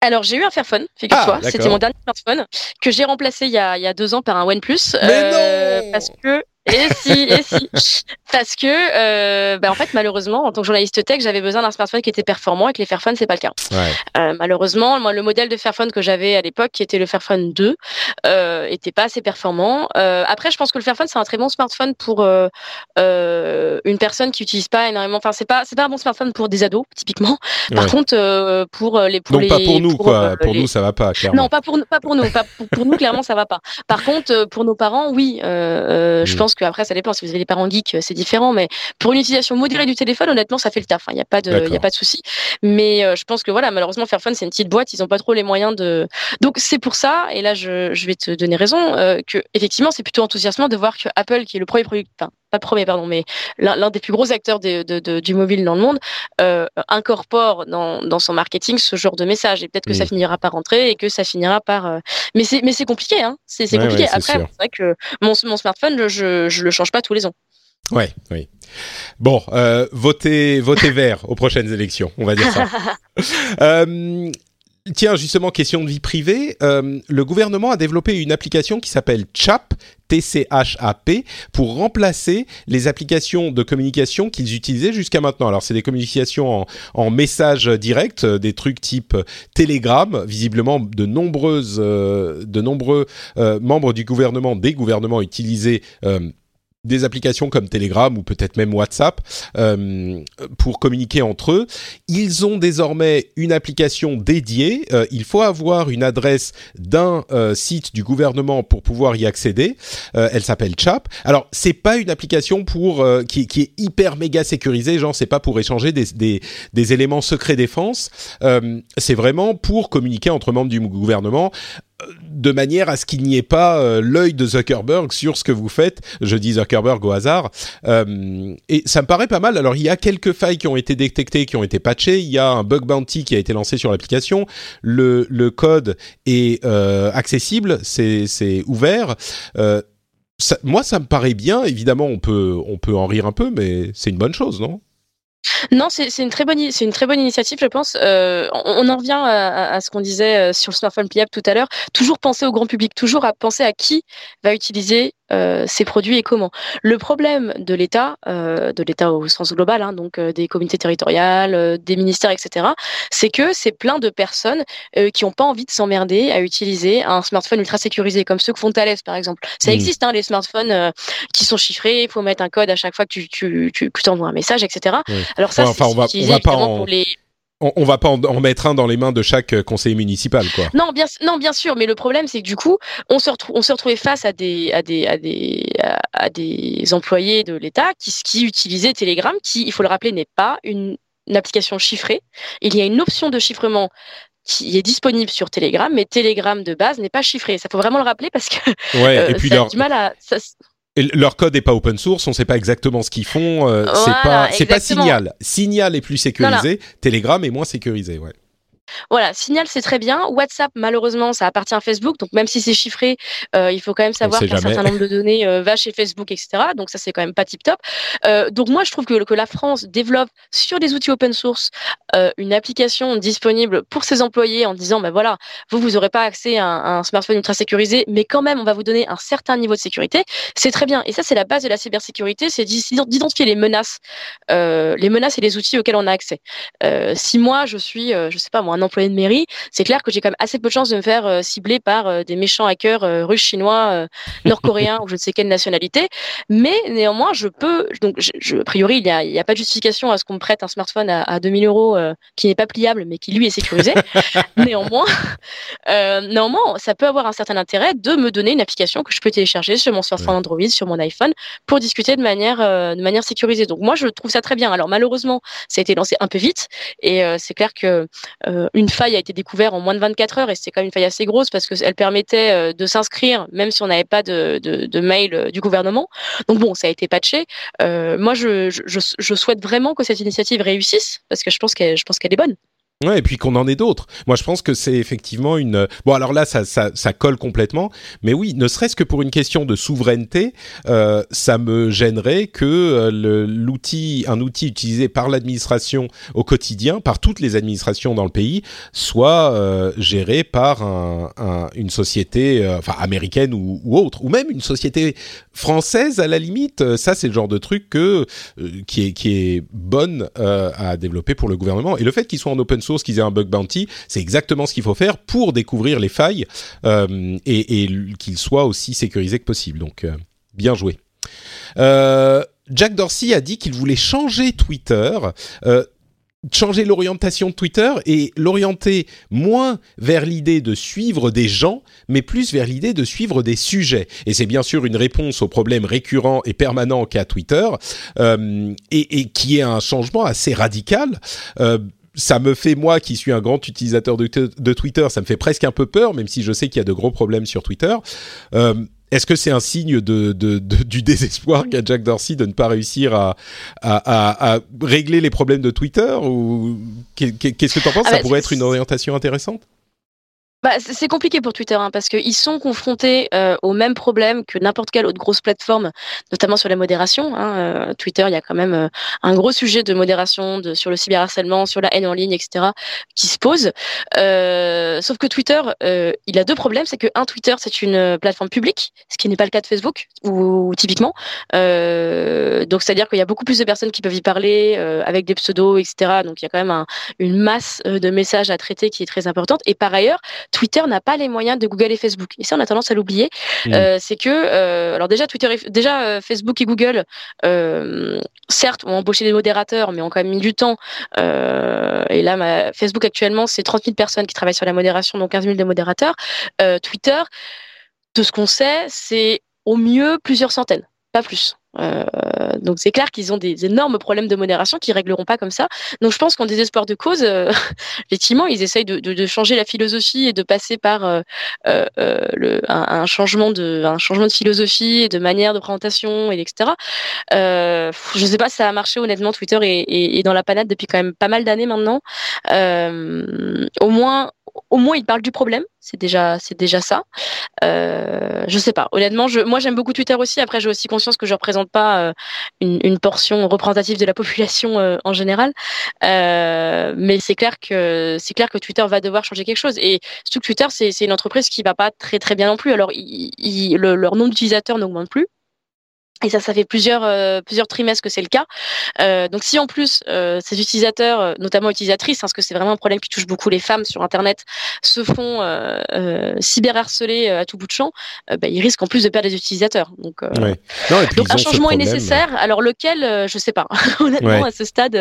Alors j'ai eu un Fairphone, figure-toi, ah, c'était mon dernier smartphone que j'ai remplacé il y, a, il y a deux ans par un OnePlus Mais euh, non parce que et si, et si. Parce que, euh, bah, en fait, malheureusement, en tant que journaliste tech, j'avais besoin d'un smartphone qui était performant et que les Fairphone, c'est pas le cas. Ouais. Euh, malheureusement, moi, le modèle de Fairphone que j'avais à l'époque, qui était le Fairphone 2, euh, était pas assez performant. Euh, après, je pense que le Fairphone, c'est un très bon smartphone pour euh, euh, une personne qui utilise pas énormément. Enfin, c'est pas, c'est pas un bon smartphone pour des ados, typiquement. Par Ouais. contre, euh, pour les, pour Donc les, pas pour nous, pour, quoi. pour les- nous, ça va pas, clairement. non, pas pour nous, pas pour nous, pas pour, pour nous clairement ça va pas. Par contre, pour nos parents, oui, je Mm. Pense qu'après ça dépend. Si vous avez des parents geeks, euh, c'est différent, mais pour une utilisation modérée du téléphone, honnêtement, ça fait le taf. Il n'y a pas de, il y a D'accord. pas de souci. Mais euh, je pense que voilà, malheureusement, Fairphone c'est une petite boîte, ils ont pas trop les moyens de. Donc c'est pour ça, et là je, je vais te donner raison, euh, que effectivement c'est plutôt enthousiasmant de voir que Apple, qui est le premier produit, enfin pas le premier pardon, mais l'un des plus gros acteurs de, de, de- du mobile dans le monde, euh, incorpore dans, dans son marketing ce genre de message. Et peut-être que ça Mm. finira par rentrer et que ça finira par. Mais c'est compliqué, hein. C'est Ouais, compliqué. ouais, Après, c'est vrai que mon, mon smartphone, je, je je le change pas tous les ans. Ouais, oui. Bon, euh, votez, votez vert aux prochaines élections, on va dire ça. Euh, tiens, justement, question de vie privée. Euh, le gouvernement a développé une application qui s'appelle CHAP, T-C-H-A-P, pour remplacer les applications de communication qu'ils utilisaient jusqu'à maintenant. Alors, c'est des communications en, en message direct, euh, des trucs type Telegram. Visiblement, de nombreuses, euh, de nombreux membres du gouvernement, des gouvernements utilisaient des applications comme Telegram ou peut-être même WhatsApp euh, pour communiquer entre eux. Ils ont désormais une application dédiée. Euh, il faut avoir une adresse d'un euh, site du gouvernement pour pouvoir y accéder. Euh, elle s'appelle Chap. Alors c'est pas une application pour euh, qui, qui est hyper méga sécurisée. Genre c'est pas pour échanger des, des, des éléments secrets défense. C'est vraiment pour communiquer entre membres du gouvernement de manière à ce qu'il n'y ait pas euh, l'œil de Zuckerberg sur ce que vous faites. Je dis Zuckerberg au hasard. Euh, et ça me paraît pas mal. Alors, il y a quelques failles qui ont été détectées, qui ont été patchées. Il y a un bug bounty qui a été lancé sur l'application. Le, code est euh, accessible, c'est ouvert. Moi, ça me paraît bien. Évidemment, on peut, on peut en rire un peu, mais c'est une bonne chose, non? Non, c'est une très bonne, une très bonne initiative, je pense. Euh, on, en revient à, à- à ce qu'on disait euh, sur le smartphone pliable tout à l'heure. Toujours penser au grand public, toujours à penser à qui va utiliser euh, ces produits et comment. Le problème de l'État, euh, de l'État au sens global, hein, donc euh, des communautés territoriales, euh, des ministères, etc., c'est que c'est plein de personnes euh, qui n'ont pas envie de s'emmerder à utiliser un smartphone ultra sécurisé, comme ceux que font Thales, par exemple. Ça Mm. existe, hein, les smartphones euh, qui sont chiffrés. Il faut mettre un code à chaque fois que tu, tu, tu, tu envoies un message, etc. Oui. Alors ça, Ouais, enfin, c'est on va- on va pas en- pour les on, on va pas en, en, mettre un dans les mains de chaque conseiller municipal, quoi. Non, bien, non, bien sûr, mais le problème, c'est que du coup, on se, on se retrouvait face à des, à des, à des, à, des employés de l'État qui, qui utilisaient Telegram, qui, il faut le rappeler, n'est pas une, une application chiffrée. Il y a une option de chiffrement qui est disponible sur Telegram, mais Telegram de base n'est pas chiffré. Ça faut vraiment le rappeler parce que ouais, euh, et puis ça leur... a du mal à. Ça... Leur code n'est pas open source, on ne sait pas exactement ce qu'ils font. Euh, Voilà, c'est pas, c'est pas. Signal. Signal est plus sécurisé. Telegram est moins sécurisé, ouais. Voilà, Signal c'est très bien. WhatsApp malheureusement ça appartient à Facebook, donc même si c'est chiffré, euh, il faut quand même savoir qu'un certain nombre de données euh, va chez Facebook, etc. Donc ça c'est quand même pas tip top. Euh, donc moi je trouve que, que la France développe sur des outils open source une application disponible pour ses employés en disant ben voilà vous vous aurez pas accès à un, à un smartphone ultra sécurisé, mais quand même on va vous donner un certain niveau de sécurité. C'est très bien et ça c'est la base de la cybersécurité, c'est d'ident- d'identifier les menaces, les menaces et les outils auxquels on a accès. Si moi je suis, je sais pas moi, un employé de mairie, c'est clair que j'ai quand même assez peu de chances de me faire euh, cibler par euh, des méchants hackers euh, russes, chinois, nord-coréens ou je ne sais quelle nationalité. Mais néanmoins, je peux, donc je, je- a priori, il n'y a, y a pas de justification à ce qu'on me prête un smartphone à, à 2000 euros qui n'est pas pliable mais qui lui est sécurisé. néanmoins, euh, néanmoins, ça peut avoir un certain intérêt de me donner une application que je peux télécharger sur mon smartphone Android, sur mon iPhone, pour discuter de manière, euh, de manière sécurisée. Donc moi, je trouve ça très bien. Alors malheureusement, ça a été lancé un peu vite et euh, c'est clair que euh, une faille a été découverte en moins de 24 heures et c'était quand même une faille assez grosse parce qu'elle permettait euh, de s'inscrire même si on n'avait pas de, mail euh, du gouvernement. Donc bon, ça a été patché. Euh, moi, je, je, je souhaite vraiment que cette initiative réussisse parce que je pense qu'elle, je pense qu'elle est bonne. Et puis qu'on en ait d'autres. Moi, je pense que c'est effectivement une. Bon, alors là, ça, ça, ça colle complètement. Mais oui, ne serait-ce que pour une question de souveraineté, euh, ça me gênerait que euh, l'outil, un outil utilisé par l'administration au quotidien, par toutes les administrations dans le pays, soit euh, géré par un, un- une société, euh, enfin américaine ou, autre, ou même une société française à la limite. Euh, Ça, c'est le genre de truc que qui est qui est bonne à développer pour le gouvernement. Et le fait qu'ils soient en open source, qu'ils aient un bug bounty, c'est exactement ce qu'il faut faire pour découvrir les failles euh, et, qu'ils soient aussi sécurisés que possible. Donc, euh, bien joué. Euh, Jack Dorsey a dit qu'il voulait changer Twitter. changer l'orientation de Twitter et l'orienter moins vers l'idée de suivre des gens, mais plus vers l'idée de suivre des sujets. Et c'est bien sûr une réponse aux problèmes récurrents et permanents qu'a Twitter, et, qui est un changement assez radical. Ça me fait, moi qui suis un grand utilisateur de, de Twitter, ça me fait presque un peu peur, même si je sais qu'il y a de gros problèmes sur Twitter. Euh, est-ce que c'est un signe de, de, de- du désespoir qu'a Jack Dorsey de ne pas réussir à, à, à- à régler les problèmes de Twitter ou qu'est- qu'est-ce que tu en penses? Ah Ça bah, pourrait être une orientation intéressante? Bah, c'est compliqué pour Twitter hein, parce qu'ils sont confrontés euh, aux mêmes problèmes que n'importe quelle autre grosse plateforme, notamment sur la modération. Hein. Euh, Twitter, il y a quand même euh, un gros sujet de modération de, sur le cyberharcèlement, sur la haine en ligne, etc., qui se pose. Euh, sauf que Twitter, euh, il a deux problèmes. C'est que un, Twitter, c'est une euh, plateforme publique, ce qui n'est pas le cas de Facebook, ou, ou typiquement. Donc, c'est-à-dire qu'il y a beaucoup plus de personnes qui peuvent y parler avec des pseudos, etc. Donc, il y a quand même un, une masse de messages à traiter qui est très importante. Et par ailleurs, Twitter n'a pas les moyens de Google et Facebook. Et ça, on a tendance à l'oublier. Mm. Euh, c'est que, euh, alors déjà, Twitter, et- déjà euh, Facebook et Google, certes, ont embauché des modérateurs, mais ont quand même mis du temps. Et là, ma- Facebook actuellement, c'est 30 000 personnes qui travaillent sur la modération, donc 15 000 de modérateurs. Twitter, de ce qu'on sait, c'est au mieux plusieurs centaines, pas plus. Euh, donc c'est clair qu'ils ont des énormes problèmes de modération qu'ils régleront pas comme ça. Donc je pense qu'en désespoir de cause, euh, effectivement, ils essayent de, de, de changer la philosophie et de passer par euh, euh, euh, le, un, un changement de, un changement de philosophie et de manière de présentation et etc. Euh, je sais pas si ça a marché honnêtement. Twitter est, est, est dans la panade depuis quand même pas mal d'années maintenant. Au moins, au moins ils parlent du problème. C'est déjà, c'est déjà ça. Euh, je sais pas. Honnêtement, je, moi j'aime beaucoup Twitter aussi. Après, j'ai aussi conscience que je représente pas euh, une, une portion représentative de la population euh, en général. Euh, mais c'est clair que c'est clair que Twitter va devoir changer quelque chose. Et surtout que Twitter, c'est une entreprise qui va pas très très bien non plus. Alors, le- leur nombre d'utilisateurs n'augmente plus. Et ça, ça fait plusieurs euh, plusieurs trimestres que c'est le cas. Euh, donc, si en plus euh, ces utilisateurs, euh, notamment utilisatrices, hein, parce que c'est vraiment un problème qui touche beaucoup les femmes sur Internet, se font euh, euh, cyberharceler à tout bout de champ, bah, ils risquent en plus de perdre des utilisateurs. Donc, euh, Ouais. Non, donc un changement est nécessaire. Alors lequel, euh, je sais pas. Honnêtement, Ouais. à ce stade,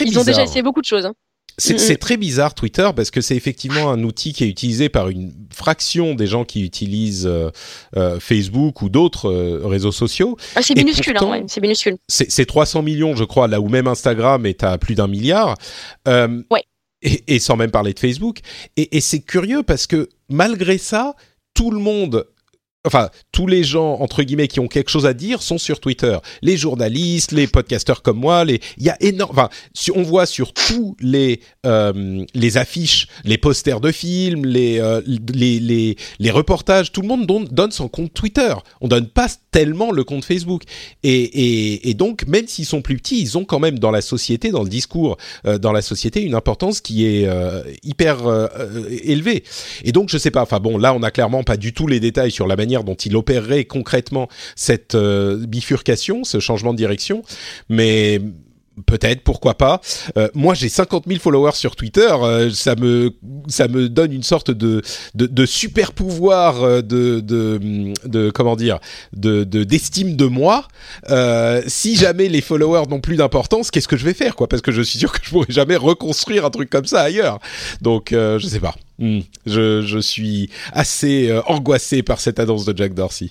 ils ont déjà essayé beaucoup de choses. hein. C'est très bizarre Twitter parce que c'est effectivement un outil qui est utilisé par une fraction des gens qui utilisent euh, euh, Facebook ou d'autres réseaux sociaux. Ah, c'est minuscule, hein, ouais, c'est minuscule. C'est 300 millions, je crois, là où même Instagram est à plus d'un milliard. ouais. Et, et, sans même parler de Facebook. Et, et c'est curieux parce que malgré ça, tout le monde enfin, tous les gens entre guillemets qui ont quelque chose à dire sont sur Twitter. Les journalistes, les podcasteurs comme moi, il y a énorme. Enfin, on voit sur tous les euh, les affiches, les posters de films, les, euh, les, les reportages, tout le monde donne, son compte Twitter. On donne pas tellement le compte Facebook. Et et, donc, même s'ils sont plus petits, ils ont quand même dans la société, dans le discours, euh, dans la société, une importance qui est hyper élevée. Et donc, je sais pas. Enfin bon, là, on a clairement pas du tout les détails sur la manière dont il opérerait concrètement cette euh, bifurcation, ce changement de direction, mais peut-être, pourquoi pas. Euh, moi, j'ai 50 000 followers sur Twitter. Euh, ça me ça me donne une sorte de de, super pouvoir de, de, comment dire de d'estime de, moi. si jamais les followers n'ont plus d'importance, qu'est-ce que je vais faire quoi? Parce que je suis sûr que je pourrais jamais reconstruire un truc comme ça ailleurs. Donc, je sais pas. Hmm. Je, je, suis assez euh, angoissé par cette annonce de Jack Dorsey.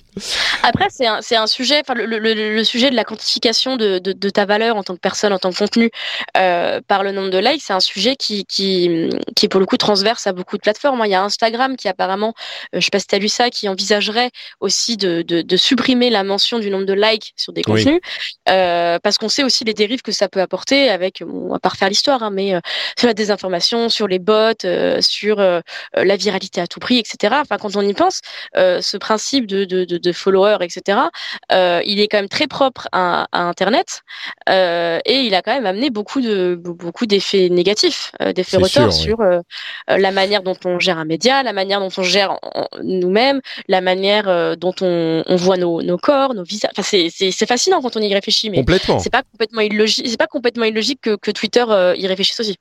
Après, c'est un, un, sujet, le, le, le, sujet de la quantification de, de, de, ta valeur en tant que personne, en tant que contenu, euh, par le nombre de likes, c'est un sujet qui, qui, qui, pour le coup, transverse à beaucoup de plateformes. Il y a Instagram qui, apparemment, euh, je sais pas si tu as lu ça, qui envisagerait aussi de, de, supprimer la mention du nombre de likes sur des contenus, euh, parce qu'on sait aussi les dérives que ça peut apporter avec, bon, on va pas refaire l'histoire, hein, mais sur la désinformation, sur les bots, sur la viralité à tout prix, etc. Enfin, quand on y pense, euh, ce principe de, de, de, de followers, etc., euh, il est quand même très propre à, à Internet et il a quand même amené beaucoup de beaucoup d'effets négatifs, d'effets retors sur la manière dont on gère un média, la manière dont on gère nous-mêmes, la manière dont on, on voit nos, nos, corps, nos visages. Enfin, c'est fascinant quand on y réfléchit, mais c'est pas complètement illogique. C'est pas complètement illogique que, que Twitter y réfléchisse aussi.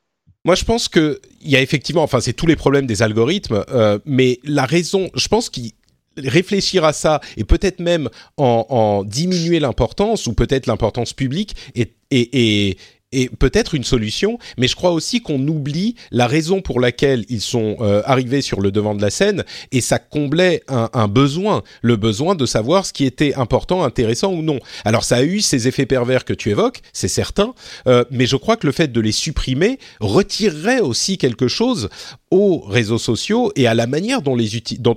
Moi, je pense que il y a effectivement, enfin, c'est tous les problèmes des algorithmes, euh, mais la raison, je pense qu'il réfléchir à ça et peut-être même en, en diminuer l'importance ou peut-être l'importance publique est, et peut-être une solution, mais je crois aussi qu'on oublie la raison pour laquelle ils sont euh, arrivés sur le devant de la scène, et ça comblait un, besoin, le besoin de savoir ce qui était important, intéressant ou non. Alors ça a eu ces effets pervers que tu évoques, c'est certain, euh, mais je crois que le fait de les supprimer retirerait aussi quelque chose aux réseaux sociaux et à la manière dont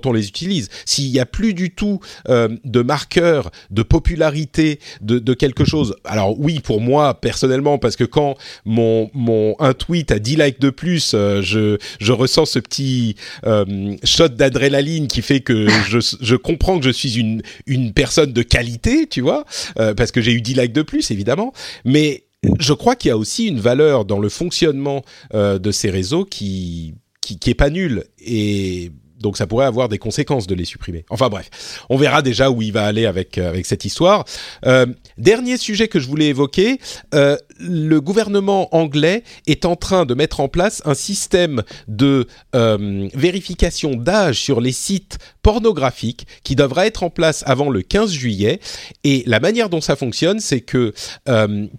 on les utilise. S'il n'y a plus du tout euh, de marqueur de popularité de, de quelque chose, alors oui, pour moi personnellement, parce que quand mon, mon un tweet a 10 likes de plus, euh, je, je ressens ce petit euh, shot d'adrénaline qui fait que je, je comprends que je suis une, une personne de qualité, tu vois, euh, parce que j'ai eu 10 likes de plus, évidemment. Mais je crois qu'il y a aussi une valeur dans le fonctionnement de ces réseaux qui, qui, qui est pas nulle. Et donc ça pourrait avoir des conséquences de les supprimer. Enfin bref, on verra déjà où il va aller avec euh, avec cette histoire. Euh, dernier sujet que je voulais évoquer, euh, le gouvernement anglais est en train de mettre en place un système de vérification d'âge sur les sites pornographiques qui devra être en place avant le 15 juillet. Et la manière dont ça fonctionne, c'est que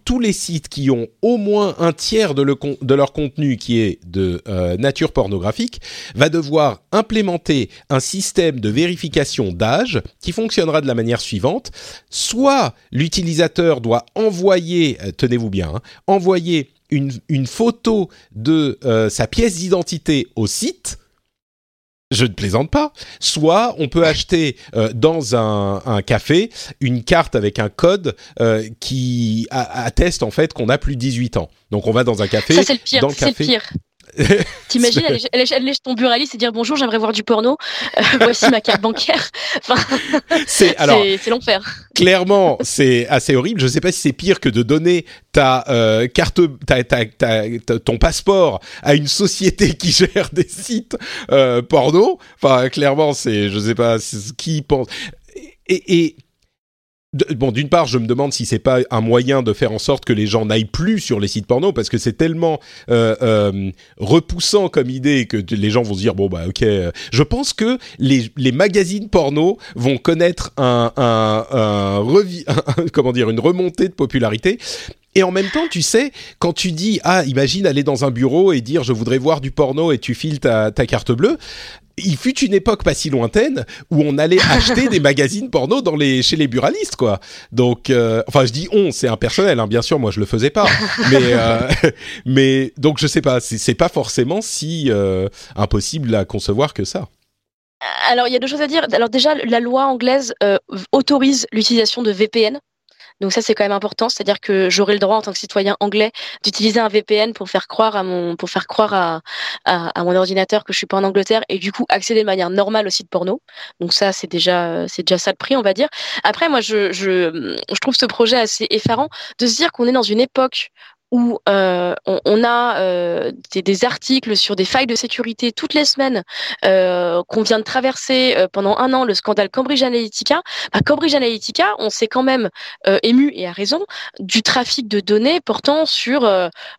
tous les sites qui ont au moins un tiers de, de leur contenu qui est de nature pornographique va devoir implémenter un système de vérification d'âge qui fonctionnera de la manière suivante. Soit l'utilisateur doit envoyer, euh, tenez-vous bien, hein, envoyer une, une, photo de euh, sa pièce d'identité au site, je ne plaisante pas. Soit on peut acheter euh, dans un, un, café une carte avec un code qui atteste en fait qu'on a plus de 18 ans. Donc on va dans un café. Ça c'est le pire. C'est le pire. T'imagines aller, aller, chez ton buraliste et dire bonjour, j'aimerais voir du porno. Euh, voici ma carte bancaire. Enfin, c'est alors c'est l'enfer. Clairement, c'est assez horrible. Je ne sais pas si c'est pire que de donner ta euh, carte, ta, ta, ta, ton passeport à une société qui gère des sites euh, porno. Enfin, clairement, c'est je sais pas qui pense. Et, et bon, d'une part, je me demande si c'est pas un moyen de faire en sorte que les gens n'aillent plus sur les sites porno parce que c'est tellement euh, euh, repoussant comme idée que les gens vont se dire bon bah ok. Je pense que les, les magazines porno vont connaître un, un, un, un comment dire une remontée de popularité et en même temps, tu sais, quand tu dis ah, imagine aller dans un bureau et dire je voudrais voir du porno et tu files ta, ta carte bleue, il fut une époque pas si lointaine où on allait acheter des magazines porno dans les chez les buralistes quoi. Donc euh, enfin je dis on, c'est impersonnel hein, bien sûr, moi je le faisais pas. mais euh, mais donc je sais pas, c'est pas forcément si euh, impossible à concevoir que ça. Alors il y a deux choses à dire. Alors déjà la loi anglaise autorise l'utilisation de VPN donc ça, c'est quand même important. C'est-à-dire que j'aurai le droit en tant que citoyen anglais d'utiliser un VPN pour faire croire à mon, pour faire croire à, à, mon ordinateur que je suis pas en Angleterre et du coup accéder de manière normale au site porno. Donc ça, c'est déjà, c'est déjà ça le prix, on va dire. Après, moi, je, je, je trouve ce projet assez effarant de se dire qu'on est dans une époque où euh, on, a euh, des, articles sur des failles de sécurité toutes les semaines, euh, qu'on vient de traverser euh, pendant un an le scandale Cambridge Analytica. Bah, Cambridge Analytica, on s'est quand même ému et à raison du trafic de données portant sur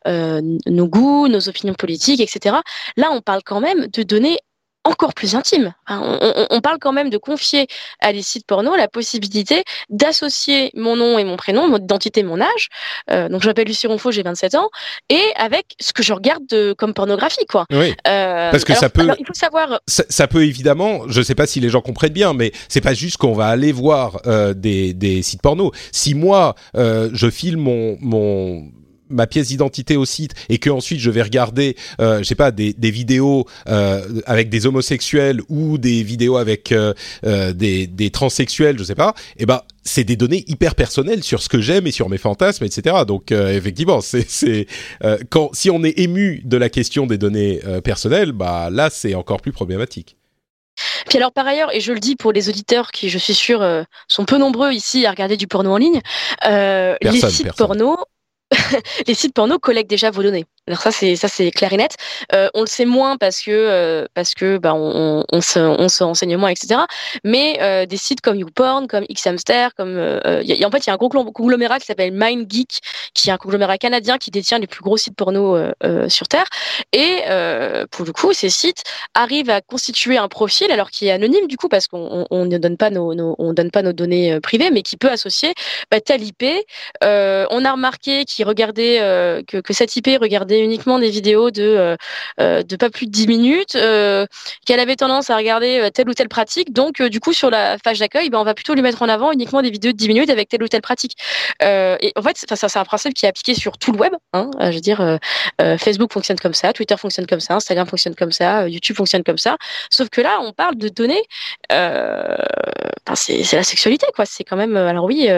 nos goûts, nos opinions politiques, etc. Là, on parle quand même de données encore plus intime. On, parle quand même de confier à des sites porno la possibilité d'associer mon nom et mon prénom, mon identité, mon âge. Euh, donc je m'appelle Lucie Ronfaux, j'ai 27 ans, et avec ce que je regarde de, comme pornographie, quoi. Oui. Euh, Parce que ça peut. il faut savoir. Ça, peut évidemment. Je ne sais pas si les gens comprennent bien, mais c'est pas juste qu'on va aller voir euh, des, des sites porno. Si moi je filme mon mon ma pièce d'identité au site et que ensuite je vais regarder, euh, je sais pas, des, des vidéos euh, avec des homosexuels ou des vidéos avec euh, des, des transsexuels, je sais pas, et eh ben c'est des données hyper personnelles sur ce que j'aime et sur mes fantasmes, etc. Donc effectivement, c'est quand si on est ému de la question des données personnelles, bah là c'est encore plus problématique. Puis alors par ailleurs, et je le dis pour les auditeurs qui, je suis sûr, sont peu nombreux ici à regarder du porno en ligne, euh, les sites porno les sites porno collectent déjà vos données. Alors ça c'est ça c'est clair et net. Euh, on le sait moins parce que euh, parce que bah on, se on se renseigne moins etc. Mais euh, des sites comme YouPorn, comme Xhamster, comme en fait il y a un conglomérat qui s'appelle MindGeek, qui est un conglomérat canadien qui détient les plus gros sites porno sur terre. Et pour le coup ces sites arrivent à constituer un profil alors qui est anonyme du coup parce qu'on on ne donne pas nos, on donne pas nos données privées mais qui peut associer bah, tel IP. on a remarqué qu'il regardait que cette IP regardait uniquement des vidéos de, euh, euh, de pas plus de 10 minutes, euh, qu'elle avait tendance à regarder telle ou telle pratique. Donc, du coup, sur la page d'accueil, ben, on va plutôt lui mettre en avant uniquement des vidéos de 10 minutes avec telle ou telle pratique. et en fait, ça, c'est un principe qui est appliqué sur tout le web. Hein, je veux dire, Facebook fonctionne comme ça, Twitter fonctionne comme ça, Instagram fonctionne comme ça, YouTube fonctionne comme ça. Sauf que là, on parle de données. c'est la sexualité, quoi. C'est quand même. Alors oui,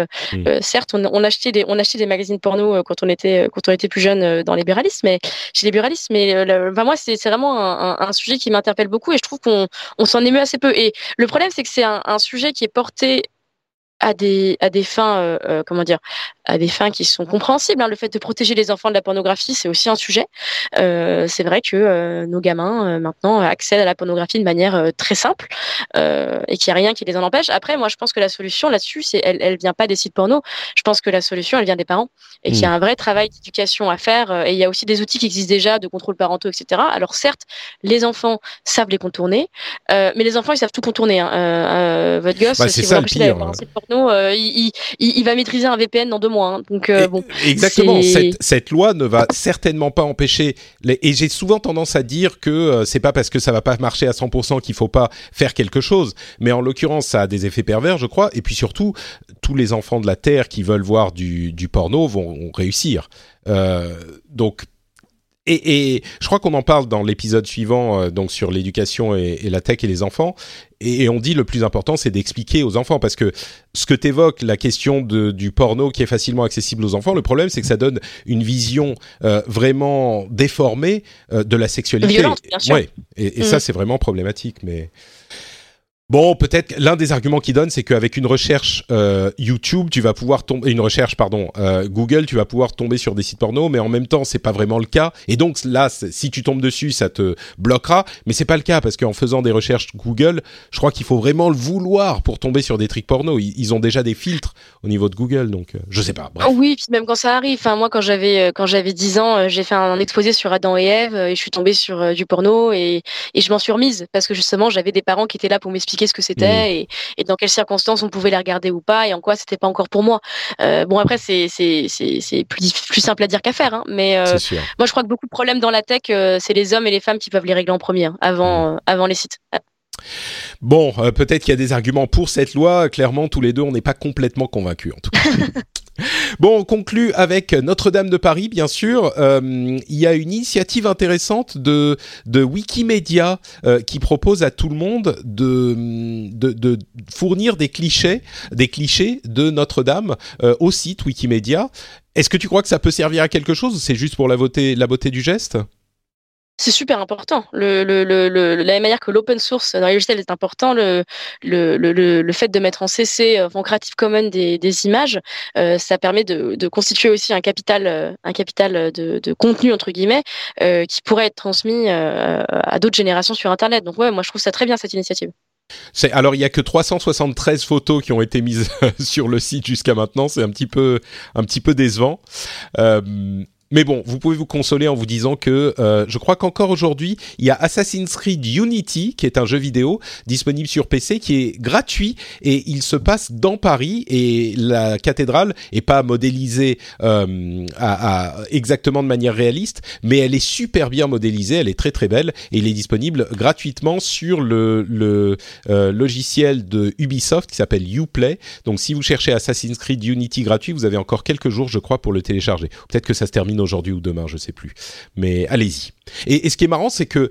certes, on, on, achetait des, on achetait des magazines porno quand on était, quand on était plus jeune dans les libéralisme, mais chez les buralistes. Mais euh, moi, c'est vraiment un, sujet qui m'interpelle beaucoup et je trouve qu'on on, s'en émeut assez peu. Et le problème, c'est que c'est un, un, sujet qui est porté à des à des fins euh, euh, comment dire à des fins qui sont compréhensibles. Hein. Le fait de protéger les enfants de la pornographie, c'est aussi un sujet. Euh, c'est vrai que euh, nos gamins euh, maintenant accèdent à la pornographie de manière euh, très simple et qu'il n'y a rien qui les en empêche. Après, moi, je pense que la solution là-dessus, c'est elle, elle vient pas des sites porno. Je pense que la solution, elle vient des parents et qu'il y a mmh. un vrai travail d'éducation à faire. et il y a aussi des outils qui existent déjà de contrôle parentaux, etc. Alors certes, les enfants savent les contourner, mais les enfants ils savent tout contourner. Hein. votre gosse, bah, si vous un site porno, il, il, il, va maîtriser un VPN dans deux mois. Hein. Donc euh, bon, exactement. Cette, cette, loi ne va certainement pas empêcher. Les... Et j'ai souvent tendance à dire que euh, c'est pas parce que ça va pas marcher à 100% qu'il faut pas faire quelque chose. Mais en l'occurrence, ça a des effets pervers, je crois. Et puis surtout, tous les enfants de la terre qui veulent voir du, du porno vont réussir. Euh, donc et, et, je crois qu'on en parle dans l'épisode suivant, euh, donc sur l'éducation et, et, la tech et les enfants. Et, on dit le plus important, c'est d'expliquer aux enfants, parce que ce que t'évoques, la question de, du porno qui est facilement accessible aux enfants, le problème, c'est que ça donne une vision euh, vraiment déformée euh, de la sexualité. Violente, bien sûr. Ouais. Et, ça, mm. c'est vraiment problématique. Mais Bon, peut-être l'un des arguments qu'il donne, c'est qu'avec une recherche euh, YouTube, tu vas pouvoir tomber une recherche, pardon, euh, Google, tu vas pouvoir tomber sur des sites porno, mais en même temps, c'est pas vraiment le cas. Et donc là, si tu tombes dessus, ça te bloquera, mais c'est pas le cas parce qu'en faisant des recherches Google, je crois qu'il faut vraiment le vouloir pour tomber sur des trucs porno. Ils, ont déjà des filtres au niveau de Google, donc euh, je sais pas. Bref. Oui, puis même quand ça arrive. Enfin, moi, quand j'avais quand j'avais 10 ans, j'ai fait un exposé sur Adam et Ève et je suis tombée sur du porno et, et je m'en suis remise parce que justement, j'avais des parents qui étaient là pour m'expliquer ce que c'était. Mmh et, dans quelles circonstances on pouvait les regarder ou pas et en quoi c'était pas encore pour moi. Euh, bon après c'est c'est c'est plus plus simple à dire qu'à faire, hein, mais euh, moi je crois que beaucoup de problèmes dans la tech euh, c'est les hommes et les femmes qui peuvent les régler en premier hein, avant mmh. avant les sites. Bon, peut-être qu'il y a des arguments pour cette loi. Clairement, tous les deux, on n'est pas complètement convaincus, en tout cas. Bon, on conclut avec Notre-Dame de Paris, bien sûr. Euh, il y a une initiative intéressante de, de Wikimedia euh, qui propose à tout le monde de, de, fournir des clichés, des clichés de Notre-Dame euh, au site Wikimedia. Est-ce que tu crois que ça peut servir à quelque chose ou c'est juste pour la beauté, la beauté du geste? C'est super important. Le, la même manière que l'open source dans les logiciels est important, le, fait de mettre en CC, euh, en Creative Commons des, images, euh, ça permet de, constituer aussi un capital, euh, un capital de, contenu entre guillemets, qui pourrait être transmis à d'autres générations sur Internet. Donc ouais, moi je trouve ça très bien cette initiative. alors il y a que 373 photos qui ont été mises sur le site jusqu'à maintenant, c'est un petit peu un petit peu décevant. Mais bon, vous pouvez vous consoler en vous disant que euh, je crois qu'encore aujourd'hui, il y a Assassin's Creed Unity, qui est un jeu vidéo disponible sur PC, qui est gratuit et il se passe dans Paris et la cathédrale est pas modélisée euh, à, exactement de manière réaliste, mais elle est super bien modélisée, elle est très très belle et il est disponible gratuitement sur le, le euh, logiciel de Ubisoft qui s'appelle Uplay. Donc si vous cherchez Assassin's Creed Unity gratuit, vous avez encore quelques jours, je crois, pour le télécharger. Peut-être que ça se termine aujourd'hui ou demain, je sais plus. Mais allez-y. Et, ce qui est marrant, c'est que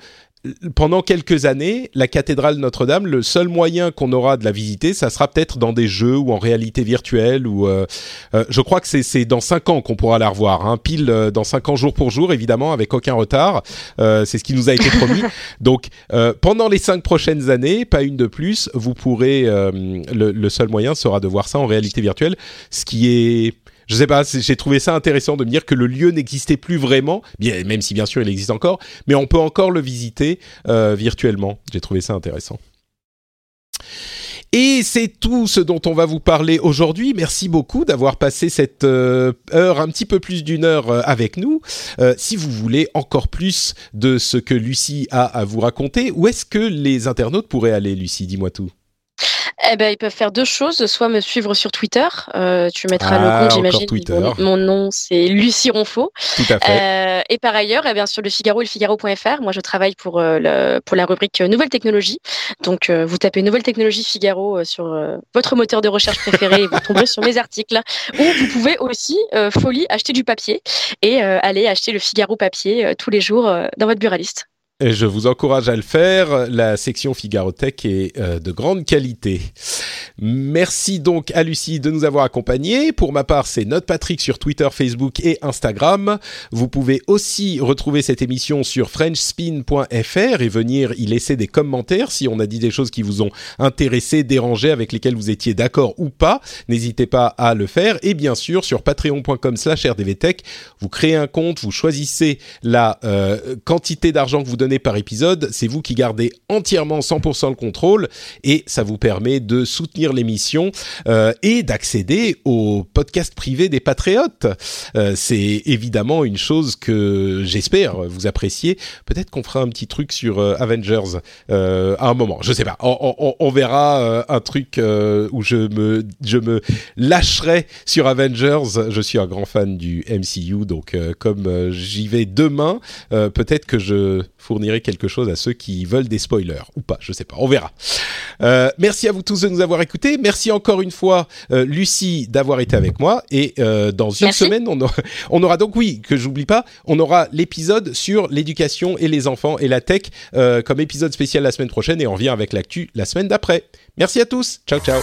pendant quelques années, la cathédrale Notre-Dame, le seul moyen qu'on aura de la visiter, ça sera peut-être dans des jeux ou en réalité virtuelle. Ou euh, euh, je crois que c'est dans cinq ans qu'on pourra la revoir, hein, pile euh, dans cinq ans jour pour jour, évidemment, avec aucun retard. c'est ce qui nous a été promis. Donc pendant les cinq prochaines années, pas une de plus, vous pourrez. Le, le, seul moyen sera de voir ça en réalité virtuelle, ce qui est je sais pas, j'ai trouvé ça intéressant de me dire que le lieu n'existait plus vraiment, bien, même si bien sûr il existe encore, mais on peut encore le visiter euh, virtuellement. J'ai trouvé ça intéressant. Et c'est tout ce dont on va vous parler aujourd'hui. Merci beaucoup d'avoir passé cette euh, heure, un petit peu plus d'une heure euh, avec nous. si vous voulez encore plus de ce que Lucie a à vous raconter, où est-ce que les internautes pourraient aller, Lucie? Dis-moi tout. Eh ben, ils peuvent faire deux choses. Soit me suivre sur Twitter. Euh, tu mettras le ah, compte, j'imagine. Mon, nom, c'est Lucie Ronfaux. Tout à fait. Euh, et par ailleurs, eh bien, sur le Figaro et le Figaro.fr, moi, je travaille pour, euh, le, pour la rubrique Nouvelles technologies. Donc, vous tapez Nouvelles technologies Figaro sur votre moteur de recherche préféré et vous tomberez sur mes articles. Ou vous pouvez aussi, folie, acheter du papier et aller acheter le Figaro papier tous les jours dans votre buraliste je vous encourage à le faire. La section Figaro Tech est euh, de grande qualité. Merci donc à Lucie de nous avoir accompagnés. Pour ma part, c'est Note Patrick sur Twitter, Facebook et Instagram. Vous pouvez aussi retrouver cette émission sur frenchspin.fr et venir y laisser des commentaires si on a dit des choses qui vous ont intéressé, dérangé, avec lesquelles vous étiez d'accord ou pas. N'hésitez pas à le faire. Et bien sûr, sur patreon.com slash rdvtech, vous créez un compte, vous choisissez la euh, quantité d'argent que vous donnez par épisode. C'est vous qui gardez entièrement 100% le contrôle et ça vous permet de soutenir l'émission euh, et d'accéder au podcast privé des patriotes. Euh, c'est évidemment une chose que j'espère vous apprécier. Peut-être qu'on fera un petit truc sur euh, Avengers à un moment. Je sais pas. On, on verra un truc où je me je me lâcherai sur Avengers. Je suis un grand fan du MCU, donc comme j'y vais demain, peut-être que je fournirai quelque chose à ceux qui veulent des spoilers ou pas, je sais pas, on verra. Euh, merci à vous tous de nous avoir écoutés. Merci encore une fois, euh, Lucie, d'avoir été avec moi. Et euh, dans une semaine, on aura, on aura, donc, oui, que j'oublie pas, on aura l'épisode sur l'éducation et les enfants et la tech comme épisode spécial la semaine prochaine et on revient avec l'actu la semaine d'après. Merci à tous. Ciao, ciao.